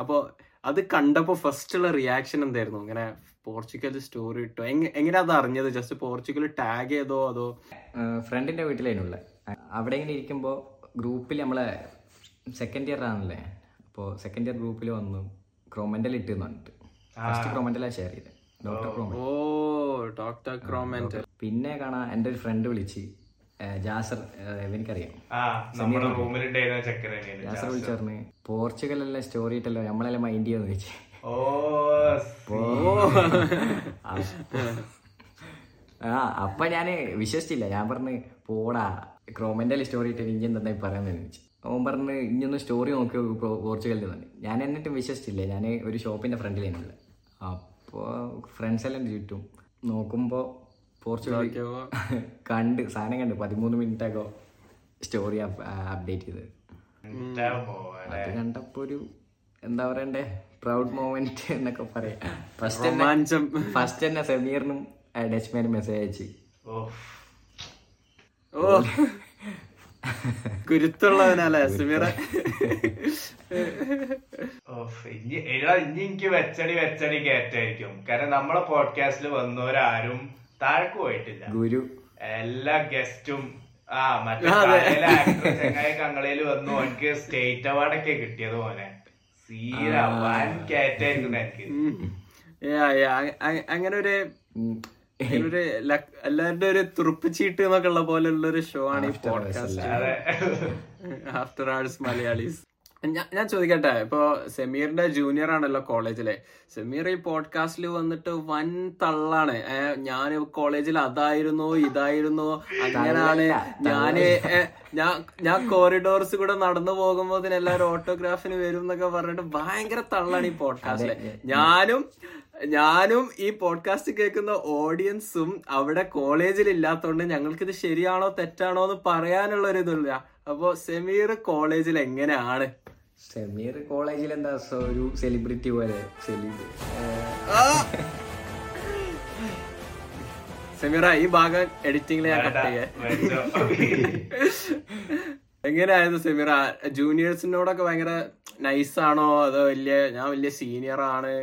അപ്പൊ അത് കണ്ടപ്പോ ഫസ്റ്റ് ഉള്ള റിയാക്ഷൻ എന്തായിരുന്നു? ഇങ്ങനെ പോർച്ചുഗൽ സ്റ്റോറി ഇട്ടോ? എങ്ങനെ എങ്ങനെയാ അത് അറിഞ്ഞത്? ജസ്റ്റ് പോർച്ചുഗൽ ടാഗ് ചെയ്തോ അതോ? ഫ്രണ്ടിന്റെ വീട്ടിലായിരുന്നുള്ള. അവിടെ ഇങ്ങനെ ഇരിക്കുമ്പോൾ ഗ്രൂപ്പിൽ നമ്മളെ സെക്കൻഡ് ഇയർ ആണല്ലേ? അപ്പോൾ സെക്കൻഡ് ഇയർ ഗ്രൂപ്പിൽ വന്നു. ക്രോമെന്റൽ ഇട്ട് പറഞ്ഞിട്ട്. ഫസ്റ്റ് ക്രോമെന്റലാണ് ഷെയർ ചെയ്തത് ഡോക്ടർ ഓ ഡോക്ടർ ക്രോമെന്റൽ പിന്നെ കാണാൻ എന്റെ ഒരു ഫ്രണ്ട് വിളിച്ച് ജാസർ എനിക്കറിയാം ജാസർ വിളിച്ച് പറഞ്ഞ് പോർച്ചുഗലെല്ലാം സ്റ്റോറി ഇട്ടല്ലോ നമ്മളെല്ലാം മൈൻഡ് ചെയ്യാന്ന് ചോദിച്ചു. ആ അപ്പൊ ഞാൻ വിശ്വസിച്ചില്ല. ഞാൻ പറഞ്ഞ് പോടാ ക്രോമെന്റൽ സ്റ്റോറി ഇട്ട് ഇനി എന്താ പറയാന്ന് ചോദിച്ചു. ഓൻ പറഞ്ഞ് ഇനിയൊന്ന് സ്റ്റോറി നോക്കി പോർച്ചുഗലിൽ തന്നെ ഞാൻ എന്നിട്ടും വിശ്വസിച്ചില്ല. ഞാൻ ഒരു ഷോപ്പിന്റെ ഫ്രണ്ടിലായിരുന്നില്ല അപ്പോൾ ഫ്രണ്ട്സ് എല്ലാം ചുറ്റും നോക്കുമ്പോൾ പോർച്ചുഗൽ കണ്ട് സാധനം കണ്ട് പതിമൂന്ന് മിനിറ്റ് ആകോ സ്റ്റോറി അപ്ഡേറ്റ് ചെയ്ത്. അത് കണ്ടപ്പോ ഒരു എന്താ പറയണ്ടേ പ്രൗഡ് മൊമെന്റ് എന്നൊക്കെ പറയാം. ഫസ്റ്റ് തന്നെ ഫസ്റ്റ് തന്നെ സെമീറിനും ഡച്ച്മാനും മെസ്സേജ് അയച്ച്. ഓ ഓ. കുരുത്തുള്ളവനല്ലേ സുമീറ. ഓ, ഇനി എനിക്ക് വെച്ചടി വെച്ചടി കയറ്റായിരിക്കും കാരണം നമ്മളെ പോഡ്കാസ്റ്റിൽ വന്നവരാരും താഴേക്ക് പോയിട്ടില്ല. ഗുരു. എല്ലാ ഗസ്റ്റും ആ മറ്റേ ചങ്ങായി കങ്ങളയിൽ വന്നു. എനിക്ക് സ്റ്റേറ്റ് അവാർഡൊക്കെ കിട്ടിയത് പോലെ സീര വൻ കാറ്റായിരുന്നു എനിക്ക്. അങ്ങനെ ഒരു. ഒരു എല്ലാവരുടെ ഒരു തുറുപ്പ് ചീട്ട് എന്നൊക്കെ ഉള്ള പോലെയുള്ള ഒരു ഷോ ആണ് ഈ പോഡ്കാസ്റ്റ് അതെ. After hours Malayalees. ഞാൻ ഞാൻ ചോദിക്കട്ടെ ഇപ്പൊ സെമീറിന്റെ ജൂനിയർ ആണല്ലോ കോളേജിലെ. സെമീർ ഈ പോഡ്കാസ്റ്റിൽ വന്നിട്ട് വൻ തള്ളാണ്. ഞാൻ കോളേജിൽ അതായിരുന്നു ഇതായിരുന്നു അങ്ങനെയാണ് ഞാൻ ഞാൻ ഞാൻ കോറിഡോർസ് കൂടെ നടന്നു പോകുമ്പോൾ എല്ലാവരും ഓട്ടോഗ്രാഫിന് വരും എന്നൊക്കെ പറഞ്ഞിട്ട് ഭയങ്കര തള്ളാണ് ഈ പോഡ്കാസ്റ്റിൽ ഞാനും ഞാനും ഈ പോഡ്കാസ്റ്റ് കേൾക്കുന്ന ഓഡിയൻസും അവിടെ കോളേജിൽ ഇല്ലാത്തതുകൊണ്ട് ഞങ്ങൾക്ക് ഇത് ശരിയാണോ തെറ്റാണോ എന്ന് പറയാനുള്ള ഒരു ഇതില്ല അപ്പൊ സെമീർ കോളേജിൽ എങ്ങനെയാണ്? സെമീർ കോളേജിൽ എന്താ ഒരു സെലിബ്രിറ്റി പോലെ? സെമീറ ഈ ഭാഗം എഡിറ്റിംഗിൽ ഞാൻ കട്ട് ചെയ്യേ. വെച്ചോ. എങ്ങനെയായിരുന്നു സെമീറ? ജൂനിയേഴ്സിനോടൊക്കെ ഭയങ്കര നൈസ് ആണോ? അതോ വലിയ ഞാൻ വലിയ സീനിയർ ആണ്.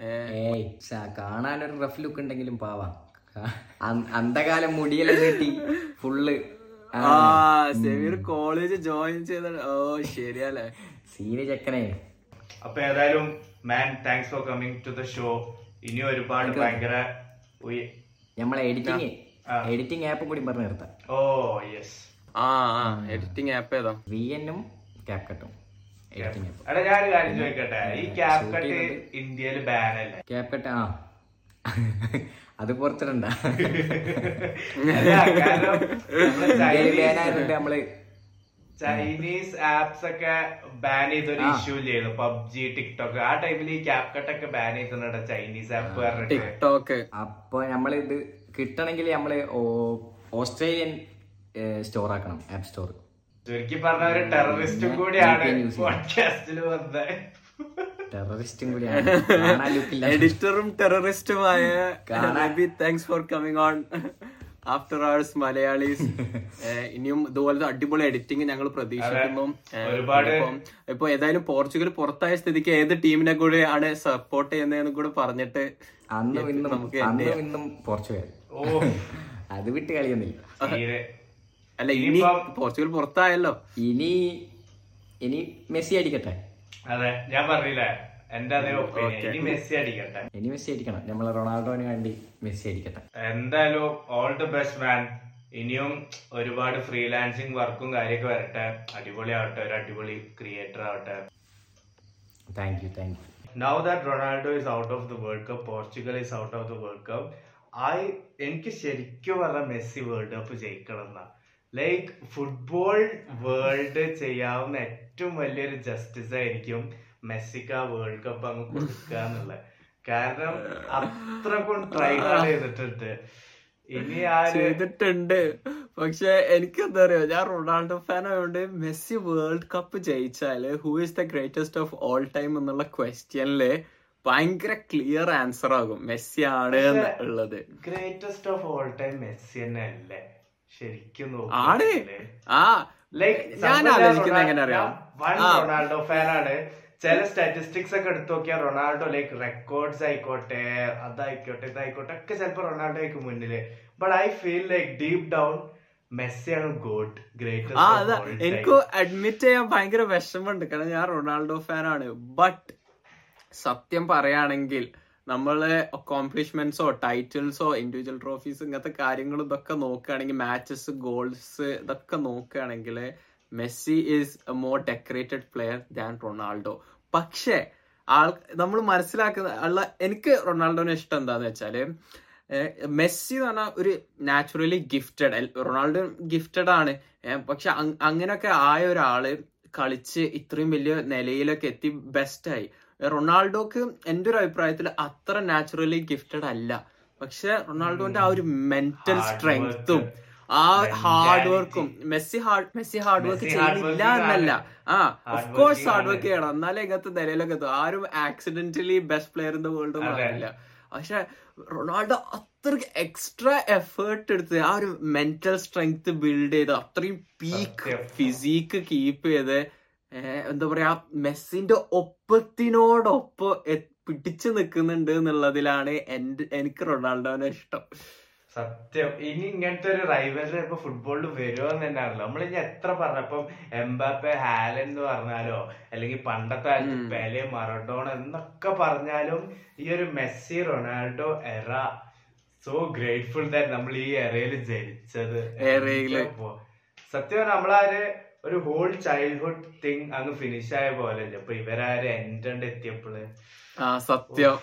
കാണാൻ ഏയ് കാണാൻ ഒരു റഫ് ലുക്ക് ഉണ്ടെങ്കിലും പാവാ. അന്ധകാലം മുടിയെല്ലാം കിട്ടി ഫുള്ള് ആ സെമീർ കോളേജ് ജോയിൻ ചെയ്ത ഓ ശരിയല്ലേ. സീന് ചെക്കനെ. അപ്പൊ ഏതായാലും man thanks for coming to the show ഇനി ഒരുപാട് ഭയങ്കര നമ്മളെ എഡിറ്റിംഗ് എഡിറ്റിംഗ് ആപ്പ് കൂടി പറഞ്ഞു നിർത്താം. ഓ യെസ് ആ എഡിറ്റിംഗ് ആപ്പ് ഏതാ? വി എന്നും ക്യാപ്കട്ടും എഡിറ്റിംഗ് ആപ്പ് എടാ ഞാനൊരു കാര്യം ചോദിക്കട്ടെ? ഈ ക്യാപ് ഇന്ത്യയിൽ ബാൻ അല്ലേ? ആ. അത് പുറത്തിടണ്ട. അല്ല, കാരണം നമ്മൾ ചൈനീസ് ആപ്സ് ഒക്കെ ബാൻ ചെയ്തൊരു. ഇഷ്യൂ ചെയ്തു പബ്ജി ടിക്ടോക്ക്. ആ ടൈമിൽ ഈ ക്യാപ് കട്ട് ഒക്കെ ബാൻ ചെയ്തിട്ടുണ്ട് ചൈനീസ് ആപ്പ് ടിക്ടോക്ക്. അപ്പൊ നമ്മൾ ഇത് കിട്ടണമെങ്കിൽ നമ്മൾ ഓസ്ട്രേലിയൻ സ്റ്റോർ ആക്കണം ആപ്പ് സ്റ്റോർ ചുരുക്കി പറഞ്ഞ ഒരു ടെററിസ്റ്റും കൂടിയാണ്. പോഡ്കാസ്റ്റിൽ വന്നത്. ടെററിസ്റ്റും കൂടിയാണ്. എഡിറ്ററും ടെററിസ്റ്റുമായ കാണാൻ- thanks for coming on after hours Malayalis. ഇനിയും ഇതുപോലത്തെ അടിപൊളി എഡിറ്റിംഗ് ഞങ്ങൾ പ്രതീക്ഷിക്കുന്നു. ഒരുപാട് ഇപ്പം ഏതായാലും പോർച്ചുഗൽ പുറത്തായ സ്ഥിതിക്ക് ഏത് ടീമിനെ കൂടെ ആണ് സപ്പോർട്ട് ചെയ്യുന്നതെന്ന് കൂടെ പറഞ്ഞിട്ട് അന്നും ഇന്നും നമുക്ക് അന്നും ഇന്നും പോർച്ചുഗൽ. ഓ. അത് വിട്ട് കളിയൊന്നുമില്ല. അല്ല ഇനി പോർച്ചുഗൽ പുറത്തായല്ലോ. ഇനി ഇനി മെസ്സി അടിക്കട്ടെ? അതെ ഞാൻ പറഞ്ഞില്ലേ? എന്റെ അതേ ഒപ്പീനിയൻ ഇനി മെസ്സി അടിക്കട്ടെ. ഇനി മെസ്സി അടിക്കണം. നമ്മളെ റൊണാൾഡോന് വേണ്ടി മെസ്സി അടിക്കട്ടെ. എന്തായാലും ഓൾ ദി ബെസ്റ്റ് മാൻ ഇനിയും ഒരുപാട് ഫ്രീലാൻസിങ് വർക്കും കാര്യമൊക്കെ വരട്ടെ. അടിപൊളി ആവട്ടെ ഒരു അടിപൊളി ക്രിയേറ്റർ ആവട്ടെ. Thank you thank you now that Ronaldo is out of the world cup Portugal is out of the world cup I എനിക്ക് ശരിക്കും പറഞ്ഞ മെസ്സി വേൾഡ് കപ്പ് ജയിക്കണം എന്നാ ലൈക്ക് ഫുട്ബോൾ വേൾഡ് ചെയ്യാവുന്ന ഏറ്റവും വലിയൊരു ജസ്റ്റിസ് ആയിരിക്കും മെസ്സിക്ക് ആ വേൾഡ് കപ്പ് അങ്ങ് കൊടുക്കുക എന്നുള്ള കാരണം അത്രക്കും ട്രൈ ചെയ്തിട്ടുണ്ട്. ഇനി ചെയ്തിട്ടുണ്ട്. പക്ഷെ എനിക്ക് എന്താ പറയാ ഞാൻ റൊണാൾഡോ ഫാൻ ആയതുകൊണ്ട് മെസ്സി വേൾഡ് കപ്പ് ജയിച്ചാൽ who is the greatest of all time എന്നുള്ള ക്വസ്റ്റ്യനിൽ ഭയങ്കര ക്ലിയർ ആൻസർ ആകും. മെസ്സി ആണ് ഉള്ളത്. Greatest of all time Messi തന്നെ അല്ലേ? ശരിക്കും ആണ്. ആ. ലൈക്ക് ഞാൻ ആലോചിക്കുന്നത് എങ്ങനെ അറിയാം? റൊണാൾഡോ ഫാൻ ആണ്. ചില സ്റ്റാറ്റിസ്റ്റിക്സ് ഒക്കെ എടുത്തു നോക്കിയാൽ റൊണാൾഡോ ലൈക്ക് റെക്കോർഡ്സ് ആയിക്കോട്ടെ അതായിക്കോട്ടെ ഇതായിക്കോട്ടെ ഒക്കെ ചിലപ്പോ റൊണാൾഡോ ആയിരിക്കും മുന്നിൽ but I feel like deep down മെസ്സിയാണ് God greatest എനിക്ക് അഡ്മിറ്റ് ചെയ്യാൻ ഭയങ്കര വിഷമമുണ്ട്. കാരണം ഞാൻ റൊണാൾഡോ ഫാനാണ് ബട്ട് സത്യം പറയുകയാണെങ്കിൽ നമ്മളെ അക്കോംപ്ലിഷ്മെന്റ്സോ ടൈറ്റിൽസോ ഇൻഡിവിജ്വൽ ട്രോഫീസ് ഇങ്ങനത്തെ കാര്യങ്ങളും ഇതൊക്കെ നോക്കുകയാണെങ്കിൽ മാച്ചസ് ഗോൾസ് ഇതൊക്കെ നോക്കുകയാണെങ്കിൽ Messi is a more decorated player than Ronaldo. പക്ഷേ ആൾ നമ്മൾ മനസ്സിലാക്കുന്ന ഉള്ള എനിക്ക് റൊണാൾഡോനെ ഇഷ്ടം എന്താന്ന് വെച്ചാൽ മെസ്സി എന്ന് പറഞ്ഞാൽ ഒരു നാച്ചുറലി ഗിഫ്റ്റഡ് റൊണാൾഡോ ഗിഫ്റ്റഡ് ആണ്. പക്ഷെ അങ്ങനെയൊക്കെ ആയ ഒരാൾ കളിച്ച് ഇത്രയും വലിയ നിലയിലൊക്കെ എത്തി ബെസ്റ്റ് ആയി. റൊണാൾഡോക്ക് എന്റെ ഒരു അഭിപ്രായത്തിൽ അത്ര നാച്ചുറലി ഗിഫ്റ്റഡ് അല്ല. പക്ഷെ റൊണാൾഡോന്റെ ആ ഒരു മെന്റൽ സ്ട്രെങ്ത്തും. ആ ഹാർഡ് വർക്കും Messi hard Messi hard work ചെയ്യുന്നില്ല എന്നല്ല. ആ ഓഫ് കോഴ്സ് ഹാർഡ് വർക്ക് ചെയ്യണം. എന്നാലേ ഇങ്ങനത്തെ നിലയിലൊക്കെ എത്തും. ആരും accidentally best player in the world ഒന്നും. അറിയില്ല പക്ഷെ റൊണാൾഡോ അത്രയ്ക്ക് എക്സ്ട്രാ എഫേർട്ട് എടുത്ത് ആ ഒരു മെന്റൽ സ്ട്രെങ്ത് ബിൽഡ് ചെയ്ത് അത്രയും പീക്ക് ഫിസീക്ക് ഫിസിക്ക് കീപ്പ് ചെയ്ത് എന്താ പറയാ മെസ്സിന്റെ ഒപ്പത്തിനോടൊപ്പം പിടിച്ചു നിൽക്കുന്നുണ്ട് എന്നുള്ളതിലാണ് എന്റെ എനിക്ക് റൊണാൾഡോനെ ഇഷ്ടം. സത്യം. ഇനി ഇങ്ങനത്തെ ഒരു റൈവലറി ഇപ്പൊ ഫുട്ബോളിൽ വരുമോ എന്ന് തന്നെ അറിയില്ല. നമ്മൾ ഇനി എത്ര പറഞ്ഞപ്പം എംബാപ്പെ ഹാലൻ എന്ന് പറഞ്ഞാലോ അല്ലെങ്കിൽ പണ്ടത്തെ പെലെ മറഡോണ എന്നൊക്കെ പറഞ്ഞാലും ഈ ഒരു Messi Ronaldo era so grateful that നമ്മൾ ഈ എറയിൽ ജനിച്ചത്. ഇപ്പൊ സത്യം നമ്മളാര് ഒരു ഹോൾ ചൈൽഡ്ഹുഡ് തിങ് അങ്ങ് ഫിനിഷ് ആയ പോലെ ഇപ്പൊ ഇവരാരും എന്റെ എത്തിയപ്പോൾ. സത്യം.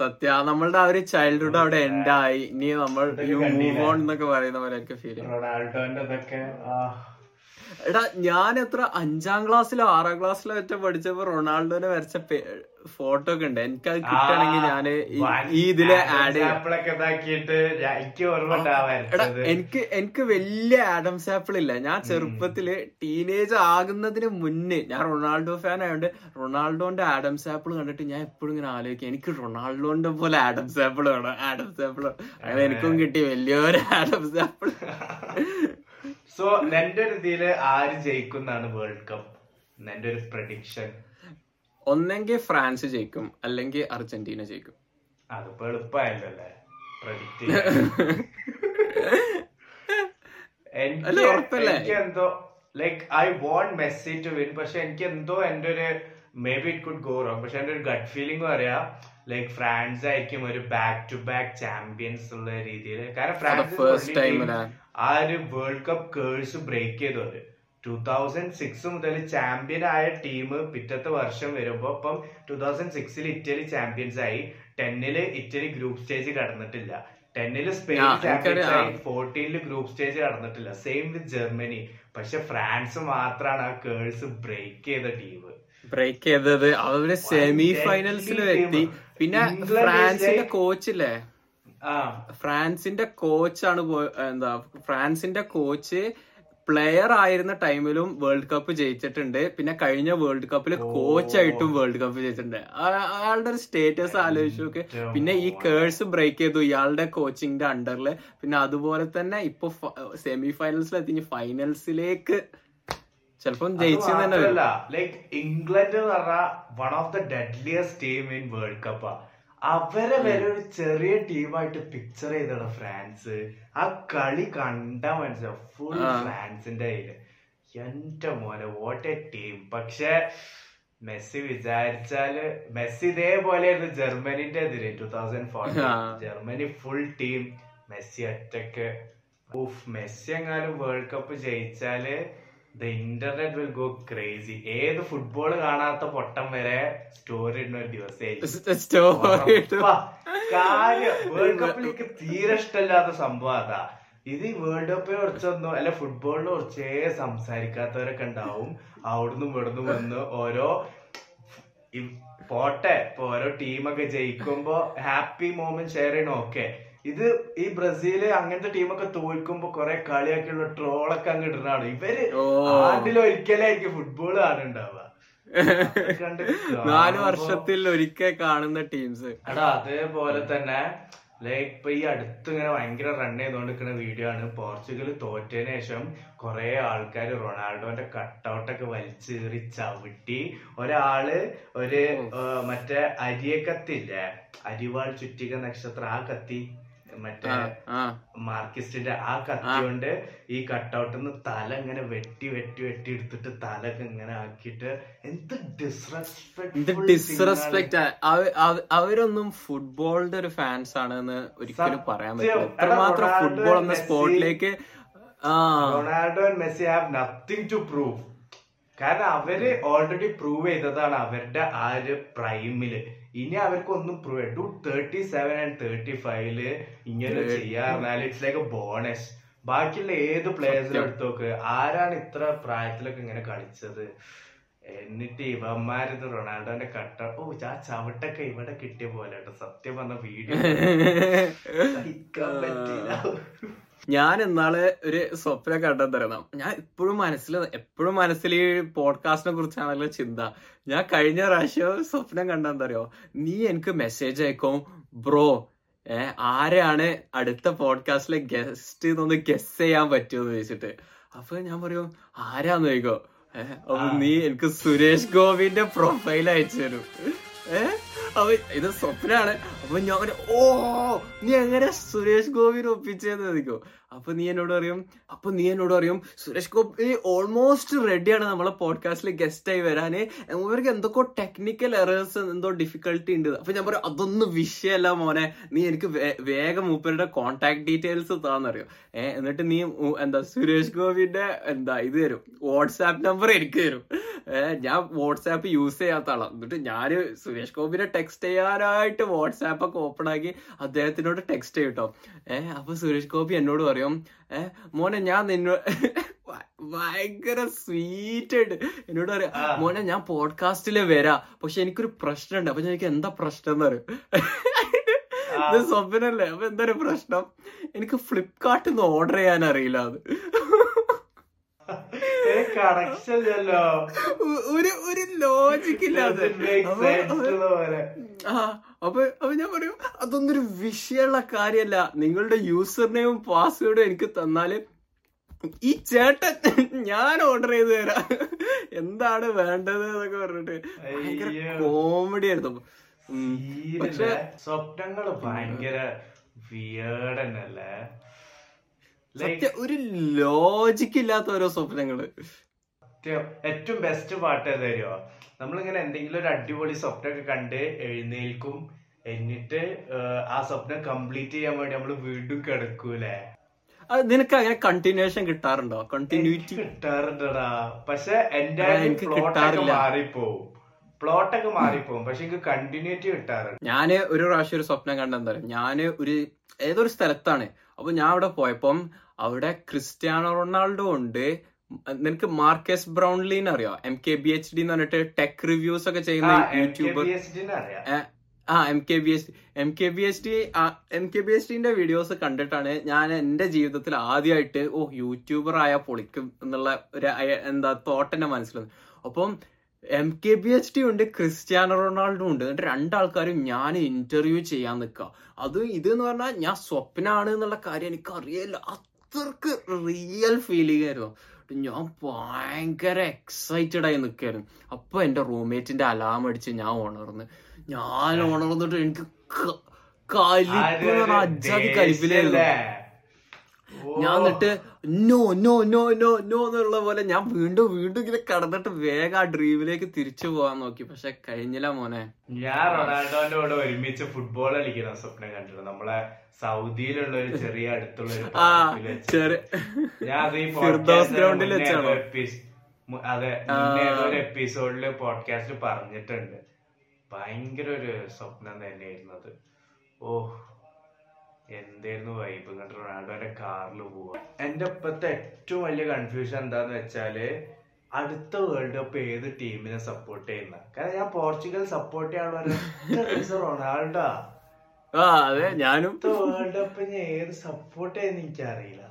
സത്യം നമ്മളുടെ ആ ഒരു ചൈൽഡ്ഹുഡ് അവിടെ എൻഡായി ഇനി നമ്മൾ മൂവ് ഓൺ എന്നൊക്കെ പറയുന്ന പോലെയൊക്കെ ഫീൽ ചെയ്യും. റൊണാൾഡോന്റെ ഇതൊക്കെ എടാ ഞാൻ എത്ര അഞ്ചാം ക്ലാസ്സിലോ ആറാം ക്ലാസ്സിലോ ഒറ്റ പഠിച്ചപ്പോ റൊണാൾഡോനെ വരച്ച ഫോട്ടോ ഒക്കെ ഉണ്ട്. എനിക്ക് അത് കിട്ടണമെങ്കിൽ ഞാൻ ഈ- ഇതിൽ ആഡ് ഞാൻ- എടാ എനിക്ക് എനിക്ക് വലിയ ആഡംസ് ആപ്പിൾ ഇല്ല. ഞാൻ ചെറുപ്പത്തിൽ ടീനേജ് ആകുന്നതിന് മുന്നേ ഞാൻ റൊണാൾഡോ ഫാൻ ആയതുകൊണ്ട് റൊണാൾഡോന്റെ ആഡംസ് ആപ്പിൾ കണ്ടിട്ട് ഞാൻ എപ്പോഴും ഇങ്ങനെ ആലോചിക്കും. എനിക്ക് റൊണാൾഡോന്റെ പോലെ ആഡംസ് ആപ്പിൾ വേണം ആഡംസ് ആപ്പിൾ അങ്ങനെ എനിക്കും കിട്ടി വലിയൊരു ആഡംസ് ആപ്പിൾ. സോ എന്റെ ഒരു ഇതിൽ ആര് ജയിക്കുന്നാണ് വേൾഡ് കപ്പ് എന്റെ ഒരു പ്രഡിക്ഷൻ ഒന്നെങ്കിൽ ഫ്രാൻസ് ജയിക്കും അല്ലെങ്കിൽ അർജന്റീന ജയിക്കും. അതിപ്പോ എളുപ്പമായല്ലോ അല്ലേ? പ്രഡിക്ട് എനിക്ക് എന്തോ like I want Messi to win പക്ഷെ എനിക്ക് എന്തോ എന്റെ ഒരു maybe it could go wrong പക്ഷെ എന്റെ ഒരു ഗട്ട് ഫീലിംഗ് പറയാ ലൈക്ക് ഫ്രാൻസ് ആയിരിക്കും ഒരു ബാക്ക് ടു ബാക്ക് ചാമ്പ്യൻസ് ഉള്ള രീതിയിൽ കാരണം ഫ്രാൻസ്? ആ ഒരു വേൾഡ് കപ്പ് കേഴ്സ് ബ്രേക്ക് ചെയ്തത് ടൂ തൗസൻഡ് സിക്സ് മുതൽ ചാമ്പ്യൻ ആയ ടീം പിറ്റത്തെ വർഷം വരുമ്പോ ഇപ്പം ടൂ തൗസൻഡ് സിക്സിൽ ഇറ്റലി ചാമ്പ്യൻസ് ആയി. ടെന്നിൽ ഇറ്റലി ഗ്രൂപ്പ് സ്റ്റേജ് കടന്നിട്ടില്ല. ടെന്നിൽ സ്പെയിൻ ചാമ്പ്യൻസ്. ആയി. ഫോർട്ടീനിൽ ഗ്രൂപ്പ് സ്റ്റേജ് കടന്നിട്ടില്ല. സെയിം വിത്ത് ജർമ്മനി പക്ഷെ ഫ്രാൻസ് മാത്രമാണ് ആ കേഴ്സ് ബ്രേക്ക് ചെയ്ത ടീം ബ്രേക്ക് ചെയ്തത്. അവർ സെമി ഫൈനൽസിൽ എത്തി. പിന്നെ ഫ്രാൻസിന്റെ കോച്ച് കോച്ചില്ലേ? ഫ്രാൻസിന്റെ കോച്ചാണ് എന്താ ഫ്രാൻസിന്റെ കോച്ച് പ്ലെയർ ആയിരുന്ന ടൈമിലും വേൾഡ് കപ്പ് ജയിച്ചിട്ടുണ്ട്. പിന്നെ കഴിഞ്ഞ വേൾഡ് കപ്പിൽ കോച്ചായിട്ടും വേൾഡ് കപ്പ് ജയിച്ചിട്ടുണ്ട്. അയാളുടെ ഒരു സ്റ്റേറ്റസ് ആലോചിച്ചു നോക്ക്. പിന്നെ ഈ കേഴ്സ് ബ്രേക്ക് ചെയ്തു ഇയാളുടെ കോച്ചിങ്ങിന്റെ അണ്ടറിൽ പിന്നെ അതുപോലെ തന്നെ ഇപ്പൊ സെമി ഫൈനൽസിൽ എത്തി ഫൈനൽസിലേക്ക് ചിലപ്പം ജയിച്ചു തന്നെ ലൈക്ക് ഇംഗ്ലണ്ട് എന്ന് പറഞ്ഞ one of the deadliest team in world cup അവരെ വരെ ഒരു ചെറിയ ടീമായിട്ട് പിക്ചർ ചെയ്തതാണ് ഫ്രാൻസ്. ആ കളി കണ്ടാ മനസ്സിലാവും ഫുൾ ഫ്രാൻസിന്റെ കയ്യിൽ. എന്റെ മോനെ വാട്ട് എ ടീം പക്ഷെ മെസ്സി വിചാരിച്ചാൽ മെസ്സി ഇതേപോലെയായിരുന്നു ജർമ്മനിന്റെ എതിരെ two thousand fourteen Germany full team Messi ഒറ്റയ്ക്ക്. മെസ്സി എങ്ങാനും വേൾഡ് കപ്പ് ജയിച്ചാൽ the internet will go crazy ഏത് ഫുട്ബോൾ കാണാത്ത പൊട്ടം വരെ സ്റ്റോറി ഇടുന്ന ഒരു ദിവസമായിരിക്കും. കാര്യം വേൾഡ് കപ്പിൽ എനിക്ക് തീരെ ഇഷ്ടമില്ലാത്ത സംഭവം അതാ. ഇത് വേൾഡ് കപ്പിനെ കുറിച്ചൊന്നും അല്ല ഫുട്ബോളിനെ കുറിച്ചേ സംസാരിക്കാത്തവരൊക്കെ ഉണ്ടാവും. അവിടുന്ന് ഇവിടുന്ന് വന്ന് ഓരോ പോട്ടെ ഇപ്പൊ ഓരോ ടീമൊക്കെ ജയിക്കുമ്പോ ഹാപ്പി മോമെന്റ് ഷെയർ ചെയ്യണം? ഓക്കെ ഇത് ഈ ബ്രസീൽ അങ്ങനത്തെ ടീമൊക്കെ തോൽക്കുമ്പോ കൊറേ കളിയാക്കിയുള്ള ട്രോളൊക്കെ അങ്ങ് ഇടുന്നതാണ്. ഇവർ. ആണ്ടിലൊരിക്കലായിരിക്കും ഫുട്ബോൾ കാണുണ്ടാവുക നാല് വർഷത്തിൽ ഒരിക്കൽ കാണുന്ന ടീംസ്. എടാ അതേപോലെ തന്നെ ലൈക്ക് ഇപ്പൊ ഈ അടുത്ത് ഇങ്ങനെ ഭയങ്കര റൺ ചെയ്തോണ്ടിരിക്കുന്ന വീഡിയോ ആണ്. പോർച്ചുഗൽ തോറ്റതിന് ശേഷം കുറെ ആൾക്കാർ റൊണാൾഡോന്റെ കട്ടൗട്ടൊക്കെ വലിച്ചേറി ചവിട്ടി. ഒരാൾ ഒരു മറ്റേ അരിയെ കത്തില്ലേ അരിവാൾ ചുറ്റിക നക്ഷത്രം ആ കത്തി. മറ്റേ മാർക്കിസ്റ്റിന്റെ ആ കത്തി കൊണ്ട് ഈ കട്ടൗട്ടിന്ന് തല ഇങ്ങനെ വെട്ടി വെട്ടി വെട്ടി എടുത്തിട്ട് തല ഇങ്ങനെ ആക്കിയിട്ട് എന്ത് ഡിസ്റെസ്പെക്ട് ഡിസ്റെസ്പെക്ട് അവരൊന്നും ഫുട്ബോളിന്റെ ഒരു ഫാൻസ് ആണ് എന്ന് ഒരിക്കലും പറയാൻ പറ്റില്ല. എത്രമാത്രം ഫുട്ബോൾ എന്ന സ്പോർട്ടിലേക്ക് Ronaldo and Messi have nothing to prove കാരണം അവർ ഓൾറെഡി പ്രൂവ് ചെയ്തതാണ് അവരുടെ ആ ഒരു പ്രൈമിൽ ഇനി അവർക്ക് ഒന്നും prove to thirty seven and thirty ഫൈവിൽ ഇങ്ങനെ ചെയ്യാറുണ്ടാൽ ഇറ്റ്സ് ലൈക്ക് എ ബോണസ് ബാക്കിയുള്ള ഏത് പ്ലേയേഴ്സിനും എടുത്തോക്ക്? ആരാണ് ഇത്ര പ്രായത്തിലൊക്കെ ഇങ്ങനെ കളിച്ചത്? എന്നിട്ട് ഇവന്മാരിത് റൊണാൾഡോന്റെ കട്ട ഓ ആ ചവിട്ടൊക്കെ ഇവിടെ കിട്ടിയ പോലെ കേട്ടോ സത്യം പറഞ്ഞ വീഡിയോ പറ്റില്ല ഞാൻ ഇന്നാൾ ഒരു സ്വപ്നം കണ്ടെത്തരണം ഞാൻ ഇപ്പോഴും മനസ്സിൽ എപ്പോഴും മനസ്സിൽ ഈ പോഡ്കാസ്റ്റിനെ കുറിച്ചാണല്ലോ ചിന്ത. ഞാൻ കഴിഞ്ഞ പ്രാവശ്യം സ്വപ്നം കണ്ടെന്തറിയോ നീ എനിക്ക് മെസ്സേജ് അയക്കും ബ്രോ ഏ ആരാണ് അടുത്ത പോഡ്കാസ്റ്റിലെ ഗസ്റ്റ് എന്നൊന്ന് ഗസ് ചെയ്യാൻ പറ്റുമെന്ന് ചോദിച്ചിട്ട്. അപ്പൊ ഞാൻ പറയും ആരാന്ന്? ചോദിക്കോ. ഏഹ് അപ്പൊ നീ എനിക്ക് സുരേഷ് ഗോപിന്റെ പ്രൊഫൈൽ അയച്ചു തരും. ഏഹ് അപ്പൊ ഇത് സ്വപ്നാണ്. അപ്പൊ ഞാൻ ഓ നീ എങ്ങനെ സുരേഷ് ഗോപിനെ ഒപ്പിച്ചെന്ന്? ചോദിക്കോ. അപ്പൊ നീ എന്നോട് പറയും അപ്പൊ നീ എന്നോട് പറയും സുരേഷ് ഗോപി ഓൾമോസ്റ്റ് റെഡിയാണ് നമ്മളെ പോഡ്കാസ്റ്റിൽ ഗസ്റ്റ് ആയി വരാന്. ഇവർക്ക് എന്തൊക്കെ ടെക്നിക്കൽ എറേഴ്സ് എന്തോ ഡിഫിക്കൽട്ടി ഉണ്ട് അപ്പൊ ഞാൻ പറയും അതൊന്നും വിഷയമല്ല മോനെ. നീ എനിക്ക് വേഗം മൂപ്പരുടെ കോൺടാക്ട് ഡീറ്റെയിൽസ് താന്നറിയോ ഏഹ് എന്നിട്ട് നീ എന്താ സുരേഷ് ഗോപിന്റെ എന്താ ഇത് തരും. വാട്സാപ്പ് നമ്പർ എനിക്ക് തരും. ഏഹ് ഞാൻ വാട്സാപ്പ് യൂസ് ചെയ്യാത്ത ആളാണ് എന്നിട്ട് ഞാൻ സുരേഷ് ഗോപിനെ ടെക്സ്റ്റ് ചെയ്യാനായിട്ട് വാട്സാപ്പ് ഒക്കെ ഓപ്പൺ ആക്കി അദ്ദേഹത്തിനോട് ടെക്സ്റ്റ് ചെയ്യട്ടോ. ഏഹ് അപ്പൊ സുരേഷ് ഗോപി എന്നോട് പറയും ഏഹ് മോനെ ഞാൻ നിന്നോ ഭയങ്കര സ്വീറ്റ് ആയിട്ട് എന്നോട് പറയാം മോനെ ഞാൻ പോഡ്കാസ്റ്റിൽ വരാ. പക്ഷെ എനിക്കൊരു പ്രശ്നമുണ്ട് അപ്പൊ ഞാൻ എനിക്ക് എന്താ പ്രശ്നം എന്ന് പറയും ഇത് സ്വപ്നല്ലേ? അപ്പൊ എന്തൊരു പ്രശ്നം? എനിക്ക് ഫ്ലിപ്കാർട്ടിൽ നിന്ന് ഓർഡർ ചെയ്യാൻ അറിയില്ല അത്. കണക്ഷൻ ഒരു ഒരു ലോജിക് ഇല്ലാതെ അപ്പൊ-. ആ അപ്പൊ അപ്പൊ ഞാൻ പറയും അതൊന്നൊരു വിഷയമുള്ള കാര്യമല്ല. നിങ്ങളുടെ യൂസർ നെയിമും പാസ്വേഡും എനിക്ക് തന്നാൽ ഈ ചേട്ടൻ ഞാൻ ഓർഡർ ചെയ്ത് തരാം. എന്താണ് വേണ്ടത് എന്നൊക്കെ പറഞ്ഞിട്ട് ഭയങ്കര കോമഡി ആയിരുന്നു. പക്ഷെ സ്വപ്നങ്ങൾ ഭയങ്കര വിയേർഡ് തന്നെയല്ലേ? സത്യം ഒരു ലോജിക് ഇല്ലാത്ത ഓരോ സ്വപ്നങ്ങൾ. ഏറ്റവും ബെസ്റ്റ് പാട്ട് ഏതായോ നമ്മളിങ്ങനെ എന്തെങ്കിലും ഒരു അടിപൊളി സ്വപ്നമൊക്കെ കണ്ട് എഴുന്നേൽക്കും. എന്നിട്ട് ആ സ്വപ്നം കംപ്ലീറ്റ് ചെയ്യാൻ വേണ്ടി നമ്മൾ വീണ്ടും കിടക്കൂലേ നിനക്ക് അങ്ങനെ കണ്ടിന്യൂഷൻ കിട്ടാറുണ്ടോ? കണ്ടിന്യൂറ്റി കിട്ടാറുണ്ടടാ. പക്ഷെ എന്റെ എനിക്ക് കിട്ടാറില്ല. മാറിപ്പോവും. പ്ലോട്ടൊക്കെ മാറിപ്പോവും. പക്ഷെ എനിക്ക് കണ്ടിന്യൂറ്റി കിട്ടാറുണ്ട് ഞാൻ ഒരു പ്രാവശ്യം ഒരു സ്വപ്നം കണ്ടെന്താ ഞാൻ ഒരു ഏതൊരു സ്ഥലത്താണ്. അപ്പൊ ഞാൻ അവിടെ പോയപ്പം അവിടെ ക്രിസ്ത്യാനോ റൊണാൾഡോ ഉണ്ട്. നിനക്ക് മാർക്കസ് ബ്രൗൺലീൻ അറിയോ? M K B H D എന്ന് പറഞ്ഞിട്ട് ടെക് റിവ്യൂസ് ഒക്കെ ചെയ്യുന്ന യൂട്യൂബർ ആ M K B S M K B S T M K B S ടിന്റെ videos കണ്ടിട്ടാണ് ഞാൻ എന്റെ ജീവിതത്തിൽ ആദ്യമായിട്ട് ഓ യൂട്യൂബർ ആയ പൊളിക്കും എന്നുള്ള ഒരു എന്താ തോട്ട് എന്റെ മനസ്സിൽ അപ്പം M K B H D ഉണ്ട് ക്രിസ്ത്യാനോ റൊണാൾഡോ ഉണ്ട്. എന്നിട്ട് രണ്ടാൾക്കാരും ഞാൻ ഇന്റർവ്യൂ ചെയ്യാൻ നിൽക്കുക. അത് ഇത് എന്ന് പറഞ്ഞാൽ ഞാൻ സ്വപ്നാണ് എന്നുള്ള കാര്യം എനിക്ക് അറിയില്ല അത്രയ്ക്ക് റിയൽ ഫീലിംഗ് ആയിരുന്നു. ഞാൻ ഭയങ്കര എക്സൈറ്റഡ് ആയി നിൽക്കായിരുന്നു അപ്പൊ എന്റെ റൂംമേറ്റിന്റെ അലാം അടിച്ച് ഞാൻ ഉണർന്ന്. ഞാൻ ഉണർന്നിട്ട് എനിക്ക് കലിപ്പ് അജാതി കലിപ്പിലായിരുന്നു. ഞാൻ എന്നിട്ട് no no no no no എന്നുള്ള പോലെ ഞാൻ വീണ്ടും വീണ്ടും ഇങ്ങനെ കടന്നിട്ട് വേഗം ആ ഡ്രീമിലേക്ക് തിരിച്ചു പോവാൻ നോക്കി. പക്ഷെ കഴിഞ്ഞില്ല മോനെ. ഞാൻ റൊണാൾഡോന്റെ കൂടെ ഒരുമിച്ച് ഫുട്ബോൾ കളിക്കുന്ന സ്വപ്നം കണ്ടിട്ടുണ്ട് നമ്മളെ സൗദിയിലുള്ള ഒരു ചെറിയ അടുത്തുള്ള ഒരു പോഡ്കാസ്റ്റിൽ വെച്ച്. ഞാൻ അത് ഈ മു- അതെ ഒരു എപ്പിസോഡിൽ പോഡ്കാസ്റ്റ് പറഞ്ഞിട്ടുണ്ട്. ഭയങ്കര ഒരു സ്വപ്നം തന്നെയായിരുന്നു അത് ഓ എന്തായിരുന്നു വൈബ് എന്നിട്ട് റൊണാൾഡോന്റെ കാറിൽ പോവാ. എന്റെ ഇപ്പത്തെ ഏറ്റവും വലിയ കൺഫ്യൂഷൻ എന്താന്ന് വെച്ചാൽ അടുത്ത വേൾഡ് കപ്പ് ഏത് ടീമിനെ സപ്പോർട്ട് ചെയ്യുന്ന? കാരണം ഞാൻ പോർച്ചുഗൽ സപ്പോർട്ട് ചെയ്യാനുള്ള റൊണാൾഡോ. ആ അതെ ഞാനും. വേൾഡ് കപ്പിന് ഏത് സപ്പോർട്ട് ചെയ്യുന്ന എനിക്കറിയില്ല.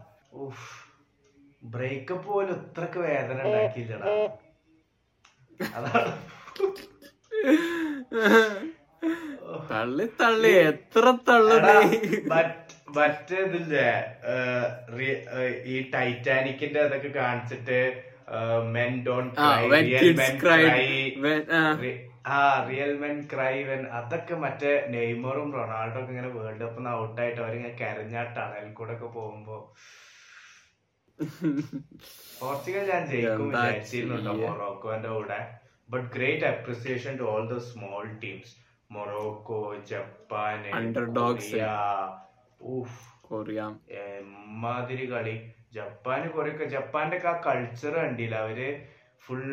ബ്രേക്കപ്പ് പോലും ഇത്രക്ക് വേദന ഉണ്ടാക്കിയില്ലടാ. അതാണ്. തള്ളി തള്ളി എത്ര തള്ളി. മറ്റേതില്ലേ ഈ ടൈറ്റാനിക്കിന്റെ അതൊക്കെ കാണിച്ചിട്ട് മെൻ ഡോൺ ആ ആ, റിയൽ മെൻ ക്രൈവൻ അതൊക്കെ മറ്റേ നെയ്മറും റൊണാൾഡോ ഒക്കെ ഇങ്ങനെ വേൾഡ് കപ്പിൽ നിന്ന് ഔട്ടായിട്ട് അവരിങ്ങനെ കരഞ്ഞാ ടണൽ കൂടെ ഒക്കെ പോകുമ്പോ. പോർച്ചുഗൽ ഞാൻ ജയിക്കും വിചാരിച്ചിരുന്നുണ്ടോ? മൊറോക്കോന്റെ കൂടെ. But great appreciation to all the small teams Morocco Japan. Korea. എമ്മാതിരി കളി. ജപ്പാന് കൊറേ ജപ്പാന്റെ ഒക്കെ ആ കൾച്ചർ കണ്ടില്ല. അവർ ഫുൾ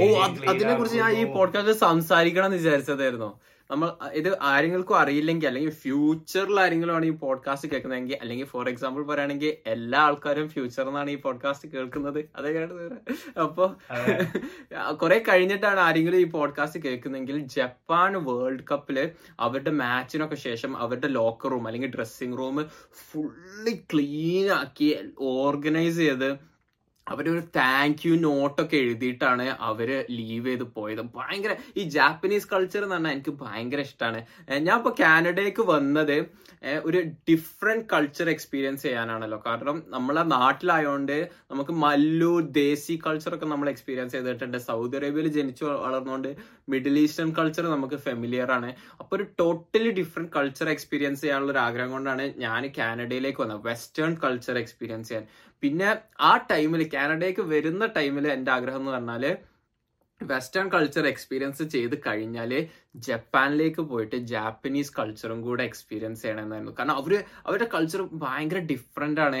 ഓ അതിനെ കുറിച്ച് ഞാൻ ഈ പോഡ്കാസ്റ്റ് സംസാരിക്കണം എന്ന് വിചാരിച്ചതായിരുന്നു. നമ്മൾ ഇത് ആരെങ്കിലും അറിയില്ലെങ്കിൽ അല്ലെങ്കിൽ ഫ്യൂച്ചറിൽ ആരെങ്കിലും ആണ് ഈ പോഡ്കാസ്റ്റ് കേൾക്കുന്നതെങ്കിൽ അല്ലെങ്കിൽ ഫോർ എക്സാമ്പിൾ പറയുകയാണെങ്കിൽ എല്ലാ ആൾക്കാരും ഫ്യൂച്ചറിൽ നിന്നാണ് ഈ പോഡ്കാസ്റ്റ് കേൾക്കുന്നത്. അതൊക്കെയാണ് അപ്പൊ കുറെ കഴിഞ്ഞിട്ടാണ് ആരെങ്കിലും ഈ പോഡ്കാസ്റ്റ് കേൾക്കുന്നെങ്കിൽ ജപ്പാൻ വേൾഡ് കപ്പിൽ അവരുടെ മാച്ചിനൊക്കെ ശേഷം അവരുടെ ലോക്കർ റൂം അല്ലെങ്കിൽ ഡ്രസ്സിംഗ് റൂം ഫുള്ളി ക്ലീൻ ആക്കി ഓർഗനൈസ് ചെയ്ത് അവരൊരു താങ്ക് യു നോട്ടൊക്കെ എഴുതിയിട്ടാണ് അവർ ലീവ് ചെയ്ത് പോയത്. ഭയങ്കര ഈ ജാപ്പനീസ് കൾച്ചർ എന്ന് പറഞ്ഞാൽ എനിക്ക് ഭയങ്കര ഇഷ്ടമാണ് ഞാൻ ഇപ്പൊ കാനഡയ്ക്ക് വന്നത് ഒരു ഡിഫറെന്റ് കൾച്ചർ എക്സ്പീരിയൻസ് ചെയ്യാനാണല്ലോ. കാരണം നമ്മളെ നാട്ടിലായതുകൊണ്ട് നമുക്ക് മല്ലു ദേശി കൾച്ചറൊക്കെ നമ്മൾ എക്സ്പീരിയൻസ് ചെയ്തിട്ടുണ്ട്. സൗദി അറേബ്യയിൽ ജനിച്ചു വളർന്നുകൊണ്ട് മിഡിൽ ഈസ്റ്റേൺ കൾച്ചർ നമുക്ക് ഫെമിലിയർ ആണ്. അപ്പോൾ ഒരു ടോട്ടലി ഡിഫറെന്റ് കൾച്ചർ എക്സ്പീരിയൻസ് ചെയ്യാനുള്ള ഒരു ആഗ്രഹം കൊണ്ടാണ് ഞാൻ കാനഡയിലേക്ക് വന്നത്. വെസ്റ്റേൺ കൾച്ചർ എക്സ്പീരിയൻസ് ചെയ്യാൻ. പിന്നെ ആ ടൈമിൽ കാനഡയ്ക്ക് വരുന്ന ടൈമിൽ എന്റെ ആഗ്രഹം എന്ന് പറഞ്ഞാൽ വെസ്റ്റേൺ കൾച്ചർ എക്സ്പീരിയൻസ് ചെയ്ത് കഴിഞ്ഞാൽ ജപ്പാനിലേക്ക് പോയിട്ട് ജാപ്പനീസ് കൾച്ചറും കൂടെ എക്സ്പീരിയൻസ് ചെയ്യണമെന്നായിരുന്നു. കാരണം അവർ അവരുടെ കൾച്ചർ ഭയങ്കര ഡിഫറെന്റ് ആണ്.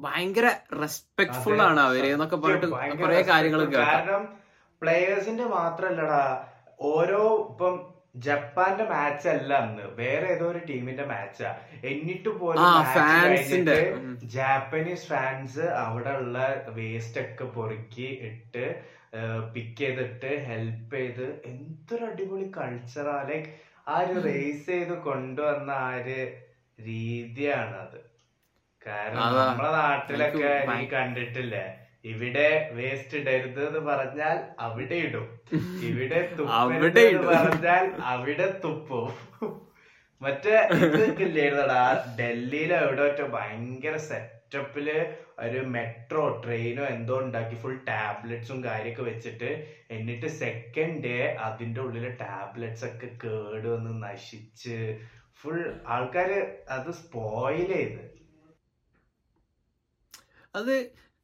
ഭയങ്കര റെസ്പെക്ട്ഫുൾ ആണ് അവർ എന്നൊക്കെ പറഞ്ഞിട്ട് കുറെ കാര്യങ്ങൾ കാരണം പ്ലേയേഴ്സിന്റെ മാത്രല്ലടാ. ഓരോ ഇപ്പം ജപ്പാന്റെ മാച്ച് അല്ല അന്ന്. വേറെ ഏതോ ഒരു ടീമിന്റെ മാച്ചാ എന്നിട്ട് പോലും. ജാപ്പനീസ് ഫാൻസ് അവിടെ ഉള്ള വേസ്റ്റ് ഒക്കെ പൊറുക്കി ഇട്ട് പിക്ക് ചെയ്തിട്ട് ഹെൽപ്പ് ചെയ്ത് എന്തൊരു അടിപൊളി കൾച്ചറാ ലൈക്ക് ആ ഒരു റേസ് ചെയ്ത് കൊണ്ടുവന്ന ആ ഒരു രീതിയാണ് അത്. കാരണം. നമ്മളെ നാട്ടിലൊക്കെ കണ്ടിട്ടില്ലേ? ഇവിടെ വേസ്റ്റ് ഇടരുത് എന്ന് പറഞ്ഞാൽ അവിടെ ഇടും. ഇവിടെ അവിടെ പറഞ്ഞാൽ അവിടെ തുപ്പും. മറ്റേ ഇതൊക്കെ ഇല്ലായിരുന്നടാ ഡൽഹിയിലെ എവിടെ ഒറ്റ ഭയങ്കര സെറ്റപ്പിൽ ഒരു മെട്രോ ട്രെയിനോ എന്തോ ഉണ്ടാക്കി ഫുൾ ടാബ്ലറ്റ്സും കാര്യമൊക്കെ വെച്ചിട്ട് എന്നിട്ട് സെക്കൻഡ് ഡേ അതിന്റെ ഉള്ളിലെ ടാബ്ലറ്റ്സ് ഒക്കെ കേട് വന്ന് നശിച്ച്. ഫുൾ ആൾക്കാര് അത് സ്പോയിൽ ചെയ്ത്. അത്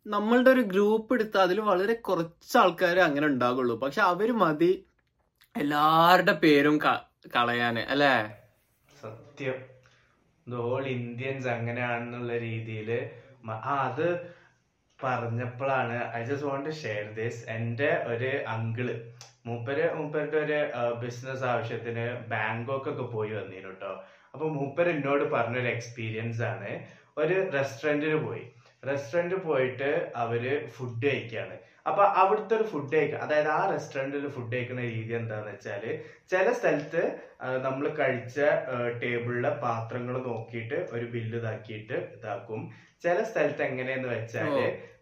നമ്മളുടെ ഒരു ഗ്രൂപ്പ് എടുത്താൽ അതിൽ വളരെ കുറച്ച് ആൾക്കാർ അങ്ങനെ ഉണ്ടാകുള്ളൂ പക്ഷെ അവർ മതി എല്ലാവരുടെ പേരും കളയാന് അല്ലേ? സത്യം. ഹോൾ ഇന്ത്യൻസ് അങ്ങനെയാണെന്നുള്ള രീതിയിൽ ആ അത് പറഞ്ഞപ്പോഴാണ് I just want to share this എന്റെ ഒരു അങ്കിൾ മൂപ്പര് മൂപ്പരുടെ ഒരു ബിസിനസ് ആവശ്യത്തിന് ബാങ്കോക്ക് ഒക്കെ പോയി വന്നിരുന്നു കേട്ടോ അപ്പൊ മൂപ്പര് എന്നോട് പറഞ്ഞൊരു എക്സ്പീരിയൻസ് ആണ്. ഒരു റെസ്റ്റോറന്റിൽ പോയി. റെസ്റ്റോറന്റ് പോയിട്ട് അവർ ഫുഡ് കഴിക്കുകയാണ് അപ്പൊ അവിടുത്തെ ഒരു ഫുഡ് കഴിക്കുക അതായത് ആ റെസ്റ്റോറന്റിൽ ഫുഡ് കഴിക്കുന്ന രീതി എന്താണെന്ന് വെച്ചാൽ ചില സ്ഥലത്ത് നമ്മൾ കഴിച്ച ടേബിളിലെ പാത്രങ്ങൾ നോക്കിയിട്ട് ഒരു ബില്ല് ഇതാക്കിയിട്ട് ഇതാക്കും. ചില സ്ഥലത്ത് എങ്ങനെയെന്ന് വെച്ചാൽ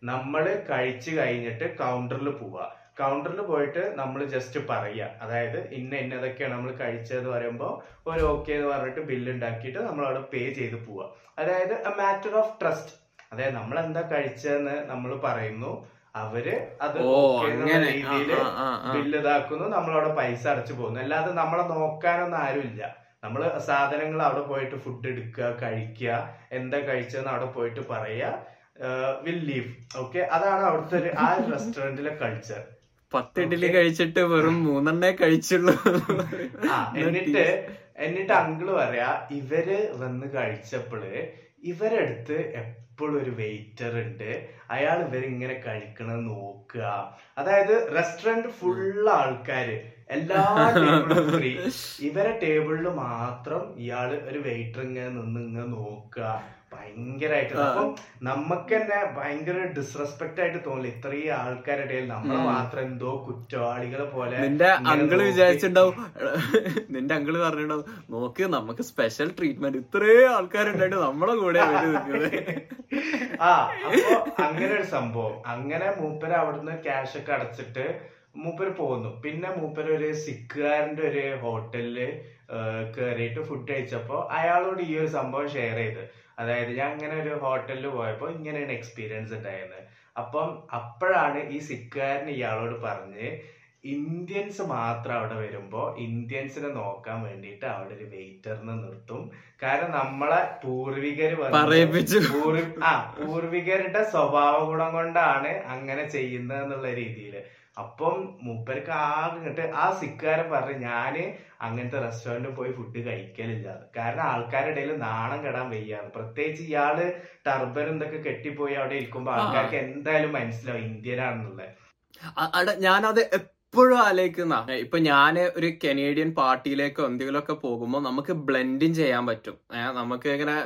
നമ്മൾ കഴിച്ചു കഴിഞ്ഞിട്ട് കൗണ്ടറിൽ പോവുക കൗണ്ടറിൽ പോയിട്ട് നമ്മൾ ജസ്റ്റ് പറയുക അതായത് ഇന്ന ഇന്നതൊക്കെയാണ് നമ്മൾ കഴിച്ചതെന്ന് പറയുമ്പോൾ ഒരു ഓക്കെ എന്ന് പറഞ്ഞിട്ട് ബില്ല് ഉണ്ടാക്കിയിട്ട് നമ്മൾ അവിടെ പേ ചെയ്ത് പോവുക അതായത് എ മാറ്റർ ഓഫ് ട്രസ്റ്റ് അതായത് നമ്മൾ എന്താ കഴിച്ചതെന്ന് നമ്മൾ പറയുന്നു. അവർ അത് രീതിയിൽ. ബില്ല് ഇതാക്കുന്നു നമ്മളവിടെ പൈസ അടച്ചു പോകുന്നു. അല്ലാതെ നമ്മളെ നോക്കാനൊന്നും ആരുമില്ല. നമ്മൾ സാധനങ്ങൾ അവിടെ പോയിട്ട് ഫുഡ് എടുക്കുക കഴിക്കുക എന്താ കഴിച്ചതെന്ന് അവിടെ പോയിട്ട് പറയുക. വിൽ ലീവ് ഓക്കെ അതാണ് അവിടുത്തെ ഒരു ആ റെസ്റ്റോറന്റിലെ കൾച്ചർ പത്ത് ഇഡ്ഡലി കഴിച്ചിട്ട് വെറും മൂന്നെണ്ണേ കഴിച്ചുള്ളൂ. എന്നിട്ട് എന്നിട്ട് അങ്കിൾ പറയാ ഇവർ വന്ന് കഴിച്ചപ്പോൾ ഇവരടുത്ത് എപ്പോഴും ഒരു വെയിറ്റർ ഉണ്ട്. അയാൾ ഇവരിങ്ങനെ കഴിക്കണത് നോക്കുക. അതായത് റെസ്റ്റോറന്റ് ഫുള്ള് ആൾക്കാര്. എല്ലാ ഫ്രീ ഇവരെ ടേബിളിൽ മാത്രം ഇയാൾ ഒരു വെയിറ്റർ ഇങ്ങനെ നിന്ന് ഇങ്ങനെ നോക്കുക. ഭയങ്കരമായിട്ട് അപ്പം നമുക്ക് തന്നെ ഭയങ്കര ഡിസ്റെസ്പെക്ട് ആയിട്ട് തോന്നില്ല. ഇത്രയും ആൾക്കാരുടെ ഇടയിൽ നമ്മളെ മാത്രം എന്തോ കുറ്റവാളികളെ പോലെ നിന്റെ അങ്കിൾ വിചാരിച്ചിട്ടുണ്ടാവും നിന്റെ അങ്കിൾ പറഞ്ഞിട്ടുണ്ടാവും നോക്ക് നമുക്ക് സ്പെഷ്യൽ ട്രീറ്റ്മെന്റ് ഇത്രയും ആൾക്കാരുണ്ടായിട്ട് നമ്മളെ കൂടെ ആ അപ്പൊ അങ്ങനെ ഒരു സംഭവം. അങ്ങനെ മൂപ്പര് അവിടുന്ന് ക്യാഷ് ഒക്കെ അടച്ചിട്ട് മൂപ്പര് പോന്നു. പിന്നെ മൂപ്പര് ഒരു സിഖുകാരന്റെ ഒരു ഹോട്ടലിൽ കയറിയിട്ട് ഫുഡ് കഴിച്ചപ്പോ അയാളോട് ഈ ഒരു സംഭവം ഷെയർ ചെയ്ത്. അതായത് ഞാൻ ഇങ്ങനെ ഒരു ഹോട്ടലിൽ പോയപ്പോൾ ഇങ്ങനെയാണ് എക്സ്പീരിയൻസ് ഉണ്ടായത് അപ്പം അപ്പോഴാണ് ഈ സിക്കുകാരൻ ഇയാളോട് പറഞ്ഞ് ഇന്ത്യൻസ് മാത്രം അവിടെ വരുമ്പോൾ ഇന്ത്യൻസിനെ നോക്കാൻ വേണ്ടിയിട്ട് അവിടെ ഒരു വെയിറ്ററിനെ നിർത്തും. കാരണം നമ്മളെ പൂർവികർ. പൂർവി ആ പൂർവികരുടെ സ്വഭാവ ഗുണം കൊണ്ടാണ് അങ്ങനെ ചെയ്യുന്നത് എന്നുള്ള രീതിയിൽ. അപ്പം മൂപ്പർക്ക് ആകെ ഇങ്ങോട്ട് ആ സിക്കാരൻ പറഞ്ഞു ഞാൻ അങ്ങനത്തെ റെസ്റ്റോറന്റിൽ പോയി ഫുഡ് കഴിക്കലില്ല. കാരണം ആൾക്കാരുടെ ഇടയിൽ നാണം കെടാൻ വയ്യാന്ന് പ്രത്യേകിച്ച് ഇയാൾ ടർബർ എന്തൊക്കെ കെട്ടിപ്പോയി അവിടെ ഇരിക്കുമ്പോ ആൾക്കാർക്ക് എന്തായാലും മനസ്സിലാവും അട ഞാനത് എപ്പോഴും ആലോചിക്കുന്ന. ഇപ്പൊ ഞാൻ ഒരു കനേഡിയൻ പാർട്ടിയിലേക്കോ എന്തെങ്കിലുമൊക്കെ പോകുമ്പോൾ നമുക്ക് ബ്ലെൻഡിങ് ചെയ്യാൻ പറ്റും. നമുക്ക് ഇങ്ങനെ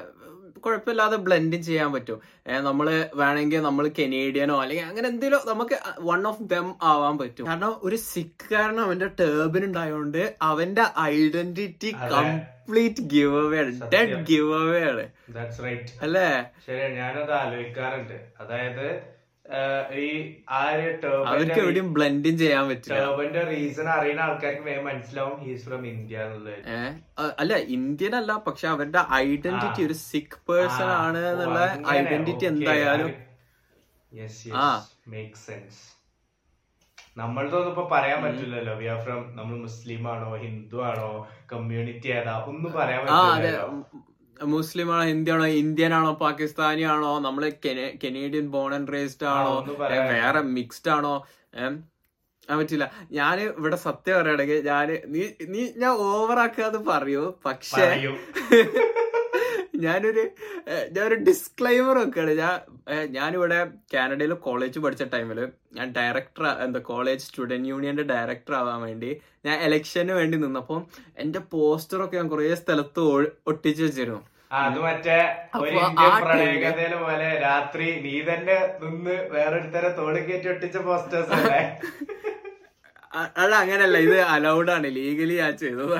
കുഴപ്പമില്ലാതെ ബ്ലെൻഡിങ് ചെയ്യാൻ പറ്റും. നമ്മൾ വേണമെങ്കിൽ നമ്മൾ കനേഡിയനോ അല്ലെങ്കിൽ അങ്ങനെ എന്തെങ്കിലും നമുക്ക് വൺ ഓഫ് ദം ആവാൻ പറ്റും. കാരണം ഒരു സിഖ് കാരണം അവന്റെ ടേബിൻ ഉണ്ടായതുകൊണ്ട് അവന്റെ ഐഡന്റിറ്റി കംപ്ലീറ്റ് ഗിവ് അവേ ആണ്. ഡെഡ് ഗിവ് അവേ ആണ്. അല്ലേ? ശരി ഞാനത് ആലോചിക്കാറുണ്ട്. അതായത് ഈ ആ ഒരു അവർക്ക് എവിടെയും ബ്ലെൻഡിങ് ചെയ്യാൻ പറ്റില്ല. ടേബിന്റെ റീസൺ അറിയുന്ന ആൾക്കാർക്ക് വേഗം മനസ്സിലാവും ഹീസ് ഫ്രം ഇന്ത്യ എന്നുള്ളത്. അല്ല ഇന്ത്യൻ അല്ല പക്ഷെ അവരുടെ ഐഡന്റിറ്റി ഒരു സിഖ് പേഴ്സൺ ആണ് എന്നുള്ള ഐഡന്റിറ്റി എന്തായാലും. സെൻസ് നമ്മളതൊന്നും ഇപ്പൊ പറയാൻ പറ്റില്ലല്ലോ. വി ആർ ഫ്രം നമ്മൾ മുസ്ലിം ആണോ ഹിന്ദു ആണോ കമ്മ്യൂണിറ്റി ഏതാ ഒന്നും പറയാൻ ആ അതെ പറ്റില്ലല്ലോ മുസ്ലിം ആണോ ഹിന്ദി ആണോ ഇന്ത്യൻ ആണോ പാകിസ്ഥാനി ആണോ നമ്മൾ കനേഡിയൻ ബോൺ ആൻഡ് റേസ്ഡ് ആണോ വേറെ മിക്സ്ഡ് ആണോ പറ്റില്ല. ഞാൻ ഇവിടെ സത്യം പറയണെങ്കിൽ ഞാൻ നീ നീ ഞാൻ ഓവറാക്കാതെ പറയൂ പക്ഷേ ഞാനൊരു ഞാനൊരു ഡിസ്ക്ലൈമർ വെക്കാണ്. ഞാൻ ഞാനിവിടെ കാനഡയിൽ കോളേജ് പഠിച്ച ടൈമിൽ ഞാൻ ഡയറക്ടർ എന്താ കോളേജ് സ്റ്റുഡന്റ് യൂണിയന്റെ ഡയറക്ടർ ആവാൻ വേണ്ടി ഞാൻ ഇലക്ഷന് വേണ്ടി നിന്നപ്പോൾ എന്റെ പോസ്റ്ററൊക്കെ ഞാൻ കുറേ സ്ഥലത്ത് ഒട്ടിച്ചു വെച്ചിരുന്നു. അത് മറ്റേ ഒരു ഇന്ത്യൻ പ്രണയകഥയിലെ പോലെ രാത്രി നീ തന്നെ നിന്ന് വേറൊരുത്തരെ തോളി കയറ്റി ഒട്ടിച്ച പോസ്റ്റേഴ്സ് അല്ലേ? അല്ല അങ്ങനല്ല. ഇത് അലൗഡ് ആണ്. ലീഗലി ഞാൻ ചെയ്തത്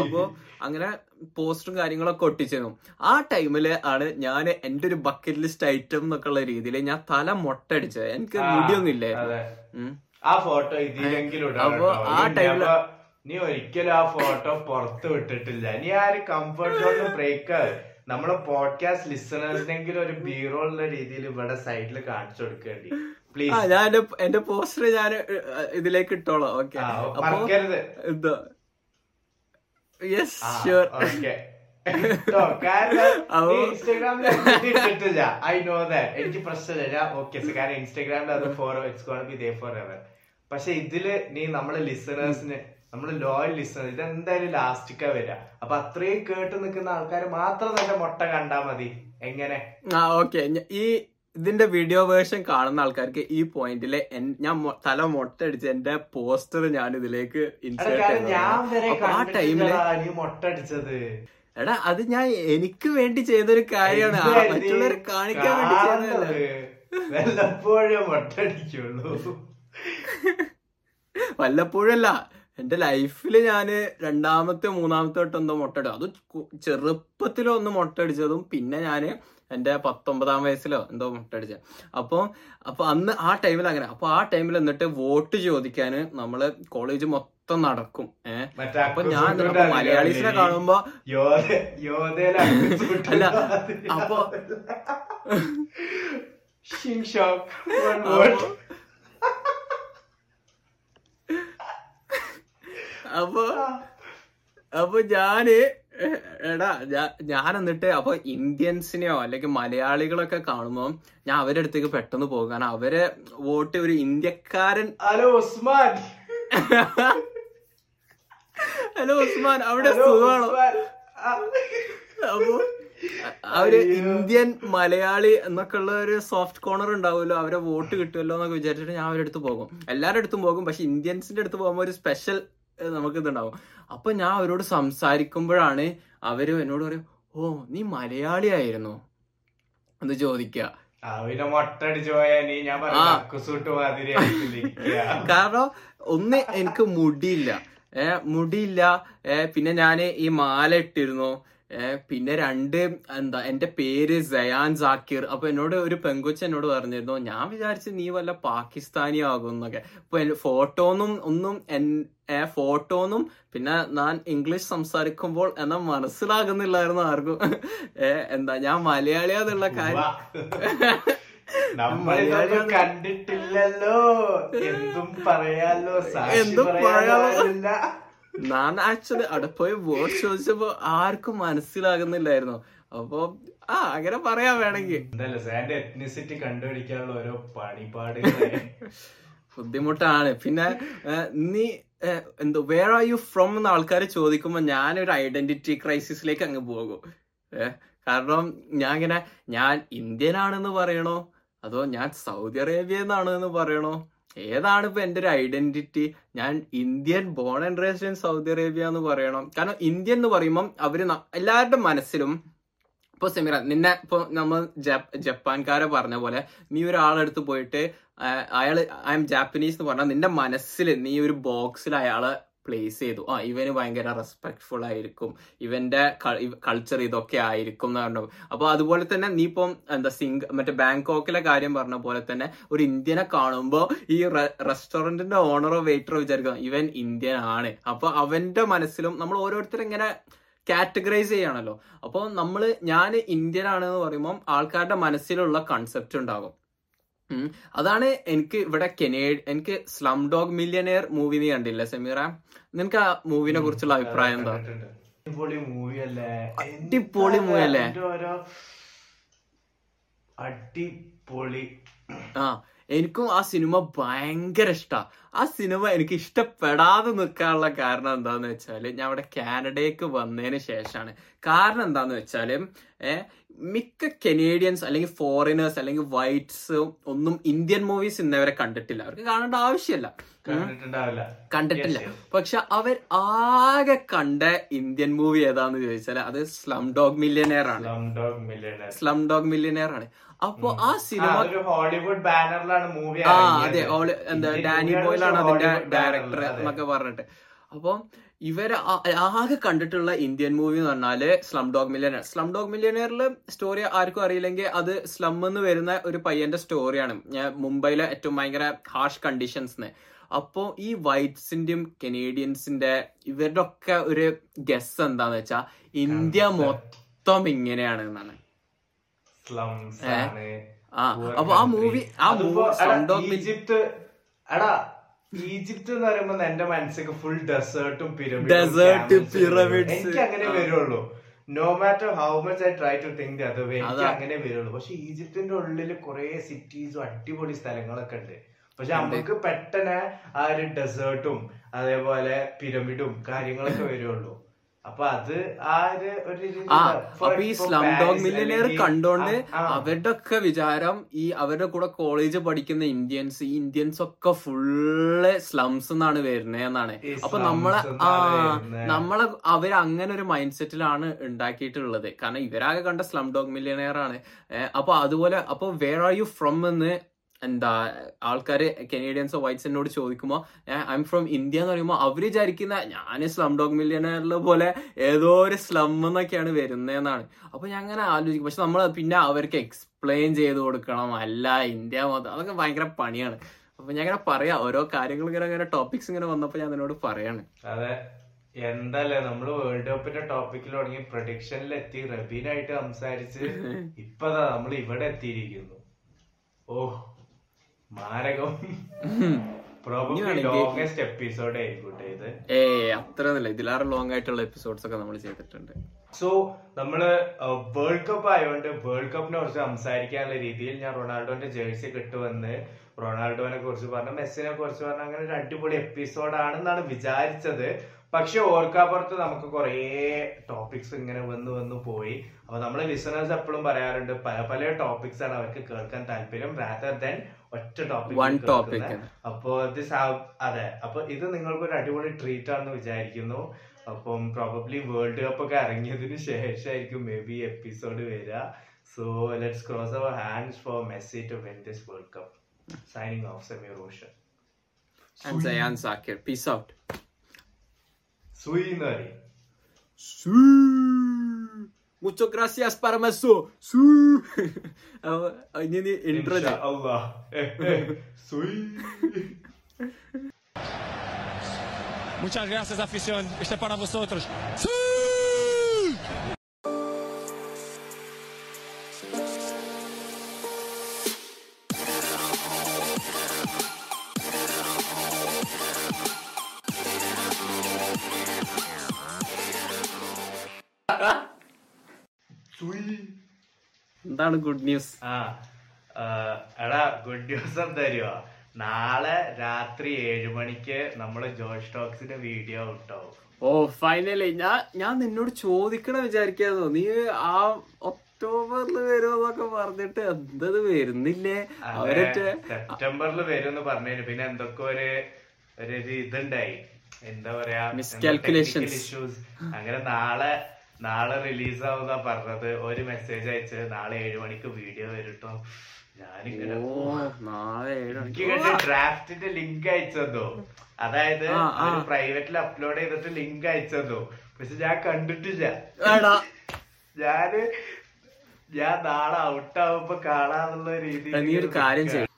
അപ്പോ അങ്ങനെ പോസ്റ്ററും കാര്യങ്ങളൊക്കെ ഒട്ടിച്ചിരുന്നു ആ ടൈമിൽ ആണ് ഞാൻ എന്റെ ഒരു ബക്കറ്റ് ലിസ്റ്റ് ഐറ്റം എന്നൊക്കെ ഉള്ള രീതിയിൽ ഞാൻ തല മൊട്ടടിച്ചത്. എനിക്ക് മുടിയൊന്നും ഇല്ലേ? ആ ഫോട്ടോ ഇതിലെങ്കിലും അപ്പൊ ആ ടൈമിൽ ടൈമിൽ നീ ഒരിക്കലും ആ ഫോട്ടോ പുറത്ത് വിട്ടിട്ടില്ല. നീ ആ ഒരു കംഫർട്ട് സോൺ ബ്രേക്ക് നമ്മളെ പോഡ്കാസ്റ്റ് ലിസണേഴ്സിനെങ്കിലും ഒരു ബീറോ ഉള്ള രീതിയിൽ ഇവിടെ സൈഡിൽ കാണിച്ചു കൊടുക്കേണ്ടി. പ്ലീസ് ഞാൻ എന്റെ പോസ്റ്റർ ഞാൻ ഇതിലേക്ക് ഇട്ടോളാം. ഓക്കെ മറക്കരുത്. എന്താ? യെസ് ഷുവർ ഓക്കെ ഇൻസ്റ്റാഗ്രാമിൽ ഐ നോ ദാറ്റ് എനിക്ക് പ്രശ്നമില്ല. ഓക്കെ കാരണം ഇൻസ്റ്റാഗ്രാമിൽ അത് for it's gonna be there forever പക്ഷെ ഇതിൽ നീ നമ്മളെ ലിസണേഴ്സിന് നമ്മൾ ലോയൽ ലിസണർ ഇത് എന്തായാലും ലാസ്റ്റിക്കാ വരിക അപ്പൊ അത്രയും കേട്ട് നിൽക്കുന്ന ആൾക്കാർ മാത്രം തന്നെ മുട്ട കണ്ടാ മതി. എങ്ങനെ? ആ ഓക്കെ ഈ ഇതിന്റെ വീഡിയോ വേർഷൻ കാണുന്ന ആൾക്കാർക്ക് ഈ പോയിന്റിലെ ഞാൻ തല മൊട്ടടിച്ച് എന്റെ പോസ്റ്റർ ഞാൻ ഇതിലേക്ക് ഇൻസേർട്ട് കാരണം ഞാൻ ആ ടൈമിൽ കണ്ടിട്ടില്ലടാ നീ മുട്ട എടാ അത് ഞാൻ എനിക്ക് വേണ്ടി ചെയ്തൊരു കാര്യമാണ്. മറ്റുള്ളവരെ കാണിക്കാൻ വേണ്ടി ചെയ്തതല്ല? വല്ലപ്പോഴേ വല്ലപ്പോഴല്ല എന്റെ ലൈഫിൽ ഞാൻ രണ്ടാമത്തെ മൂന്നാമത്തെ തൊട്ട് എന്തോ മുട്ടയിടും അത് ചെറുപ്പത്തിലോ ഒന്ന് മുട്ടടിച്ചതും പിന്നെ ഞാൻ എന്റെ പത്തൊമ്പതാം വയസ്സിലോ എന്തോ മുട്ടടിച്ച അപ്പൊ അപ്പൊ അന്ന് ആ ടൈമിൽ അങ്ങനെ. അപ്പൊ ആ ടൈമിൽ എന്നിട്ട് വോട്ട് ചോദിക്കാന് നമ്മൾ കോളേജ് മൊത്തം നടക്കും. ഏഹ് അപ്പൊ ഞാൻ മലയാളീസിനെ. കാണുമ്പോ അല്ല, അപ്പൊ- അപ്പൊ അപ്പൊ ഞാൻ എടാ ഞാൻ എന്നിട്ട് അപ്പൊ ഇന്ത്യൻസിനെയോ അല്ലെങ്കിൽ മലയാളികളൊക്കെ കാണുമ്പോ ഞാൻ അവരുടെ അടുത്തേക്ക് പെട്ടെന്ന് പോകും. കാരണം അവരെ വോട്ട് ഒരു ഇന്ത്യക്കാരൻ ഹലോ ഉസ്മാൻ. ഹലോ ഉസ്മാൻ അവിടെ സുഖമാണോ. അപ്പൊ അവർ ഇന്ത്യൻ മലയാളി എന്നൊക്കെ ഉള്ള ഒരു സോഫ്റ്റ് കോർണർ ഉണ്ടാവുമല്ലോ അവരെ വോട്ട് കിട്ടുമല്ലോ എന്നൊക്കെ വിചാരിച്ചിട്ട് ഞാൻ അവരുടെ അടുത്ത് പോകും. എല്ലാവരുടെ അടുത്തും പോകും പക്ഷെ ഇന്ത്യൻസിന്റെ അടുത്ത് പോകുമ്പോൾ ഒരു സ്പെഷ്യൽ നമുക്ക് ഇതുണ്ടാവും അപ്പൊ ഞാൻ അവരോട് സംസാരിക്കുമ്പോഴാണ് അവർ എന്നോട് പറയും ഓ നീ മലയാളി ആയിരുന്നു എന്ന് ചോദിക്കുക. കാരണം ഒന്ന് എനിക്ക് മുടിയില്ല. ഏ മുടിയില്ല. ഏ പിന്നെ ഞാൻ ഈ മാല ഇട്ടിരുന്നു. പിന്നെ രണ്ട് എന്താ എന്റെ പേര് സയാൻ സാക്കിർ. അപ്പൊ എന്നോട് ഒരു പെങ്കുച്ച എന്നോട് പറഞ്ഞിരുന്നു ഞാൻ വിചാരിച്ചു നീ വല്ല പാകിസ്ഥാനി ആകും എന്നൊക്കെ. അപ്പൊ ഫോട്ടോന്നും ഒന്നും ഫോട്ടോന്നും പിന്നെ ഞാൻ ഇംഗ്ലീഷ് സംസാരിക്കുമ്പോൾ എന്നാ മനസ്സിലാകുന്നില്ലായിരുന്നു ആർക്കും. എന്താ ഞാൻ മലയാളിയാന്നുള്ള കാര്യം. കണ്ടിട്ടില്ലല്ലോ. എന്തും പറയാലോ എന്തും പറയാ പറയാലോ. ഞാൻ ആക്ച്വലി അവിടെ പോയി വോട്ട് ചോദിച്ചപ്പോ ആർക്കും മനസ്സിലാകുന്നില്ലായിരുന്നു. അപ്പൊ ആ അങ്ങനെ പറയാ വേണമെങ്കിൽ. എത്നിസിറ്റി കണ്ടുപിടിക്കാനുള്ള ഓരോ പണിപാട് ബുദ്ധിമുട്ടാണ്. പിന്നെ നീ എന്തോ വേർ ആർ യു ഫ്രം എന്ന് ആൾക്കാർ ചോദിക്കുമ്പോ ഞാനൊരു ഐഡന്റിറ്റി ക്രൈസിസിലേക്ക് അങ്ങ് പോകും. കാരണം ഞാൻ ഇങ്ങനെ ഞാൻ ഇന്ത്യൻ ആണെന്ന് പറയണോ? അതോ ഞാൻ സൗദി അറേബ്യ എന്നാണ് എന്ന് പറയണോ? ഏതാണ് ഇപ്പൊ എന്റെ ഒരു ഐഡന്റിറ്റി ഞാൻ Indian born and raised in Saudi Arabia എന്ന് പറയണം. കാരണം ഇന്ത്യൻ എന്ന് പറയുമ്പോൾ അവർ എല്ലാവരുടെ മനസ്സിലും ഇപ്പൊ സെമിറ നിന്നെ ഇപ്പൊ നമ്മൾ ജപ്പാൻകാരെ പറഞ്ഞ പോലെ നീ ഒരാളെടുത്ത് പോയിട്ട് അയാൾ ഐ എം ജാപ്പനീസ് എന്ന് പറഞ്ഞാൽ നിന്റെ മനസ്സിൽ നീ ഒരു ബോക്സിൽ അയാളെ പ്ലേസ് ചെയ്തു. ആ ഇവന് ഭയങ്കര റെസ്പെക്ട്ഫുൾ ആയിരിക്കും. ഇവന്റെ കൾച്ചർ ഇതൊക്കെ ആയിരിക്കും എന്ന് പറഞ്ഞു. അപ്പൊ അതുപോലെ തന്നെ നീ ഇപ്പം എന്താ സിംഗ് മറ്റേ ബാങ്കോക്കിലെ കാര്യം പറഞ്ഞ പോലെ തന്നെ ഒരു ഇന്ത്യനെ കാണുമ്പോ ഈ റെസ്റ്റോറന്റിന്റെ ഓണറോ വെയിറ്ററോ വിചാരിക്കും ഇവൻ ഇന്ത്യൻ ആണ്. അപ്പൊ അവന്റെ മനസ്സിലും നമ്മൾ ഓരോരുത്തരും ഇങ്ങനെ കാറ്റഗറൈസ് ചെയ്യണല്ലോ. അപ്പോൾ നമ്മൾ ഞാൻ ഇന്ത്യൻ ആണെന്ന് പറയുമ്പോൾ ആൾക്കാരുടെ മനസ്സിലുള്ള കൺസെപ്റ്റ് ഉണ്ടാകും. അതാണ് എനിക്ക് ഇവിടെ കെനേഡ് എനിക്ക് സ്ലം ഡോഗ് മില്യനെയർ മൂവി നീ കണ്ടില്ല സെമീറ? നിനക്ക് ആ മൂവിനെ കുറിച്ചുള്ള അഭിപ്രായം എന്താ? അടിപൊളി മൂവി അല്ലേ അടിപൊളി മൂവി അല്ലേ? അടിപൊളി ആ. എനിക്കും ആ സിനിമ ഭയങ്കര ഇഷ്ടാ. ആ സിനിമ എനിക്ക് ഇഷ്ടപ്പെടാതെ നിൽക്കാനുള്ള കാരണം എന്താന്ന് വെച്ചാൽ ഞാൻ അവിടെ കാനഡയ്ക്ക് വന്നതിന് ശേഷമാണ് കാരണം എന്താന്ന് വെച്ചാൽ ഏഹ് മിക്ക കനേഡിയൻസ് അല്ലെങ്കിൽ ഫോറിനേഴ്സ് അല്ലെങ്കിൽ വൈറ്റ്സ് ഒന്നും ഇന്ത്യൻ മൂവീസ് ഇന്നവരെ കണ്ടിട്ടില്ല. അവർക്ക് കാണേണ്ട ആവശ്യമില്ല. കണ്ടിട്ടില്ല. പക്ഷെ അവർ ആകെ കണ്ട ഇന്ത്യൻ മൂവി ഏതാന്ന് ചോദിച്ചാൽ അത് സ്ലം ഡോഗ് മില്യനെയർ ആണ് സ്ലം ഡോഗ് മില്യനെയർ ആണ് അപ്പൊ ആ സിനിമ ഹോളിവുഡ് ബാനറിലാണ് മൂവി ആ അതെ ഓൾ എന്താ ഡാനി ബോയിലാണ് അതിന്റെ ഡയറക്ടർ എന്നൊക്കെ പറഞ്ഞിട്ട്. അപ്പൊ ഇവർ ആകെ കണ്ടിട്ടുള്ള ഇന്ത്യൻ മൂവി എന്ന് പറഞ്ഞാൽ slumdog millionaire slumdog മില്യനറിൽ സ്റ്റോറി ആർക്കും അറിയില്ലെങ്കിൽ അത് സ്ലം എന്ന് വരുന്ന ഒരു പയ്യന്റെ സ്റ്റോറിയാണ് ഞാൻ മുംബൈയിലെ ഏറ്റവും ഭയങ്കര ഹാർഷ് കണ്ടീഷൻസ് അപ്പോ ഈ വൈറ്റ്സിന്റെയും കനേഡിയൻസിന്റെ ഇവരുടെ ഒക്കെ ഒരു ഗസ് എന്താന്ന് വെച്ചാ ഇന്ത്യ മൊത്തം ഇങ്ങനെയാണ് എന്നാണ്. സ്ലംസ്? ആണ്. അപ്പൊ ആ മൂവി ആ മൂവി ഈജിപ്ത് എടാ ഈജിപ്ത് എന്ന് പറയുമ്പോ എന്റെ മനസ്സിലേക്ക് ഫുൾ ഡെസേർട്ടും ഡെസേർട്ട് പിറമിഡ് എനിക്ക് അങ്ങനെ. വരുള്ളൂ. No matter how much I try to think അത് എനിക്ക് അതാ. അങ്ങനെ വരുള്ളൂ. പക്ഷെ ഈജിപ്തിന്റെ ഉള്ളിൽ കുറെ സിറ്റീസും അടിപൊളി സ്ഥലങ്ങളൊക്കെ ഉണ്ട്. പക്ഷെ നമുക്ക് പെട്ടെന്ന് ആ ഒരു ഡെസേർട്ടും അതേപോലെ പിരമിഡും കാര്യങ്ങളൊക്കെ വരുള്ളൂ. അപ്പൊ അത് ആ ഒരു അപ്പൊ ഈ സ്ലം ഡോഗ് മില്ലിയനെയർ കണ്ടോണ്ട്. അവരുടെ ഒക്കെ വിചാരം ഈ അവരുടെ കൂടെ കോളേജ് പഠിക്കുന്ന ഇന്ത്യൻസ് ഈ ഇന്ത്യൻസ് ഒക്കെ ഫുള്ള് സ്ലംസ് എന്നാണ് വരുന്നത് എന്നാണ്. അപ്പൊ നമ്മളെ ആ നമ്മളെ അവർ അങ്ങനെ ഒരു മൈൻഡ് സെറ്റിലാണ് ഉണ്ടാക്കിയിട്ടുള്ളത് കാരണം ഇവരാകെ കണ്ട സ്ലം ഡോഗ് മില്ലിയനെയർ ആണ്. അപ്പൊ അതുപോലെ അപ്പൊ വേർ ആർ യു ഫ്രം എന്ന് എന്താ ആൾക്കാര് കനേഡിയൻസോ വൈറ്റ്സിനോട് ചോദിക്കുമ്പോൾ ഐ എം ഫ്രം ഇന്ത്യ എന്ന് പറയുമ്പോൾ അവർ വിചാരിക്കുന്ന ഞാൻ സ്ലം ഡോഗ് മില്യനറിലെ പോലെ ഏതോ ഒരു സ്ലം എന്നൊക്കെയാണ് വരുന്നതെന്നാണ് അപ്പൊ ഞാൻ അങ്ങനെ ആലോചിക്കും. പക്ഷെ നമ്മൾ പിന്നെ അവർക്ക് എക്സ്പ്ലെയിൻ ചെയ്ത് കൊടുക്കണം. അല്ല ഇന്ത്യ മൊത്തം അതൊക്കെ ഭയങ്കര പണിയാണ്. അപ്പൊ ഞാൻ ഇങ്ങനെ പറയാ ഓരോ കാര്യങ്ങൾ ഇങ്ങനെ ഇങ്ങനെ ടോപ്പിക്സ് ഇങ്ങനെ വന്നപ്പോ ഞാൻ അതിനോട് പറയാണ്. അതെ. എന്തല്ലേ നമ്മൾ വേൾഡ് കപ്പിന്റെ ടോപ്പിക്കിൽ തുടങ്ങി പ്രൊഡിക്ഷനിൽ എത്തി റബീനായിട്ട് സംസാരിച്ച് ഇപ്പതാ നമ്മൾ ഇവിടെ എത്തിയിരിക്കുന്നു. ഓ മാരകം. ലോങ്സ്റ്റ് എപ്പിസോഡ് ആയിരിക്കട്ടെ ഇത്. ഏ അത്ര ഒന്നുമില്ല. ഇതിലാറ് ലോങ് ആയിട്ടുള്ള എപ്പിസോഡ്സ് ഒക്കെ നമ്മൾ ചെയ്തിട്ടുണ്ട്. സോ നമ്മൾ വേൾഡ് കപ്പ് ആയതുകൊണ്ട് വേൾഡ് കപ്പിനെ കുറിച്ച് സംസാരിക്കാനുള്ള രീതിയിൽ ഞാൻ റൊണാൾഡോന്റെ ജേഴ്സി കിട്ടുമെന്ന് റൊണാൾഡോനെ കുറിച്ച് പറഞ്ഞു മെസ്സിനെ കുറിച്ച് പറഞ്ഞു അങ്ങനെ ഒരു അടിപൊളി എപ്പിസോഡാണെന്നാണ് വിചാരിച്ചത്. പക്ഷെ ഓർക്കാപ്പുറത്ത് നമുക്ക് കുറേ ടോപ്പിക്സ് ഇങ്ങനെ വന്ന് വന്ന് പോയി. അപ്പൊ നമ്മളെ ലിസണേഴ്സ് എപ്പോഴും പറയാറുണ്ട് പല പല ടോപ്പിക്സ് ആണ് അവർക്ക് കേൾക്കാൻ താല്പര്യം. റാദർ ദാൻ ഒറ്റ One topic. ടോപ്പിക് അപ്പോ ദിസ് അതെ. അപ്പൊ ഇത് നിങ്ങൾക്ക് ഒരു അടിപൊളി ട്രീറ്റ് ആണെന്ന് വിചാരിക്കുന്നു. അപ്പം പ്രോബബ്ലി വേൾഡ് കപ്പ് ഒക്കെ ഇറങ്ങിയതിനു ശേഷമായിരിക്കും മേ ബി എപ്പിസോഡ് വരിക. So let's cross our hands for Messi to win this world cup signing off Sami Roshan peace out സുയി എന്ന് പറയും Muito gracias para maso. Su. Ayneni elin radi. İnşallah. Sui. Muchas gracias afición. Este para vosotros. Su. എന്താണ് good news ആ എടാ good news എന്താ അറിയോ നാളെ രാത്രി ഏഴു മണിക്ക് നമ്മൾ ജോഷ് ടോക്സിന്റെ വീഡിയോ ഉണ്ടാവും ഓ ഫൈനലി ഞാൻ ഞാൻ നിന്നോട് ചോദിക്കണ വിചാരിക്കാതോ നീ ആ ഒക്ടോബറിൽ വരുമെന്നൊക്കെ പറഞ്ഞിട്ട് എന്തത് വരുന്നില്ലേ? അവരൊക്കെ സെപ്റ്റംബറിൽ വരും പറഞ്ഞു പിന്നെ എന്തൊക്കെ ഒരു ഒരു ഒരു ഇതുണ്ടായി എന്താ പറയാ? മിസ്കാൽക്കുലേഷൻ ഇഷ്യൂസ് അങ്ങനെ നാളെ നാളെ റിലീസ് ആവുന്ന പറഞ്ഞത്. ഒരു മെസ്സേജ് അയച്ച് നാളെ ഏഴു മണിക്ക് വീഡിയോ വരട്ടോ. ഞാനിങ്ങനെ ഡ്രാഫ്റ്റിന്റെ ലിങ്ക് അയച്ചതോ? അതായത്. പ്രൈവറ്റിൽ അപ്ലോഡ് ചെയ്തിട്ട് ലിങ്ക് അയച്ചതോ? പക്ഷെ ഞാൻ കണ്ടിട്ടില്ല. ഞാൻ ഞാൻ നാളെ ഔട്ടാവുമ്പോ കാണാന്നുള്ള രീതിയിൽ നീ ഒരു കാര്യം ചെയ്യും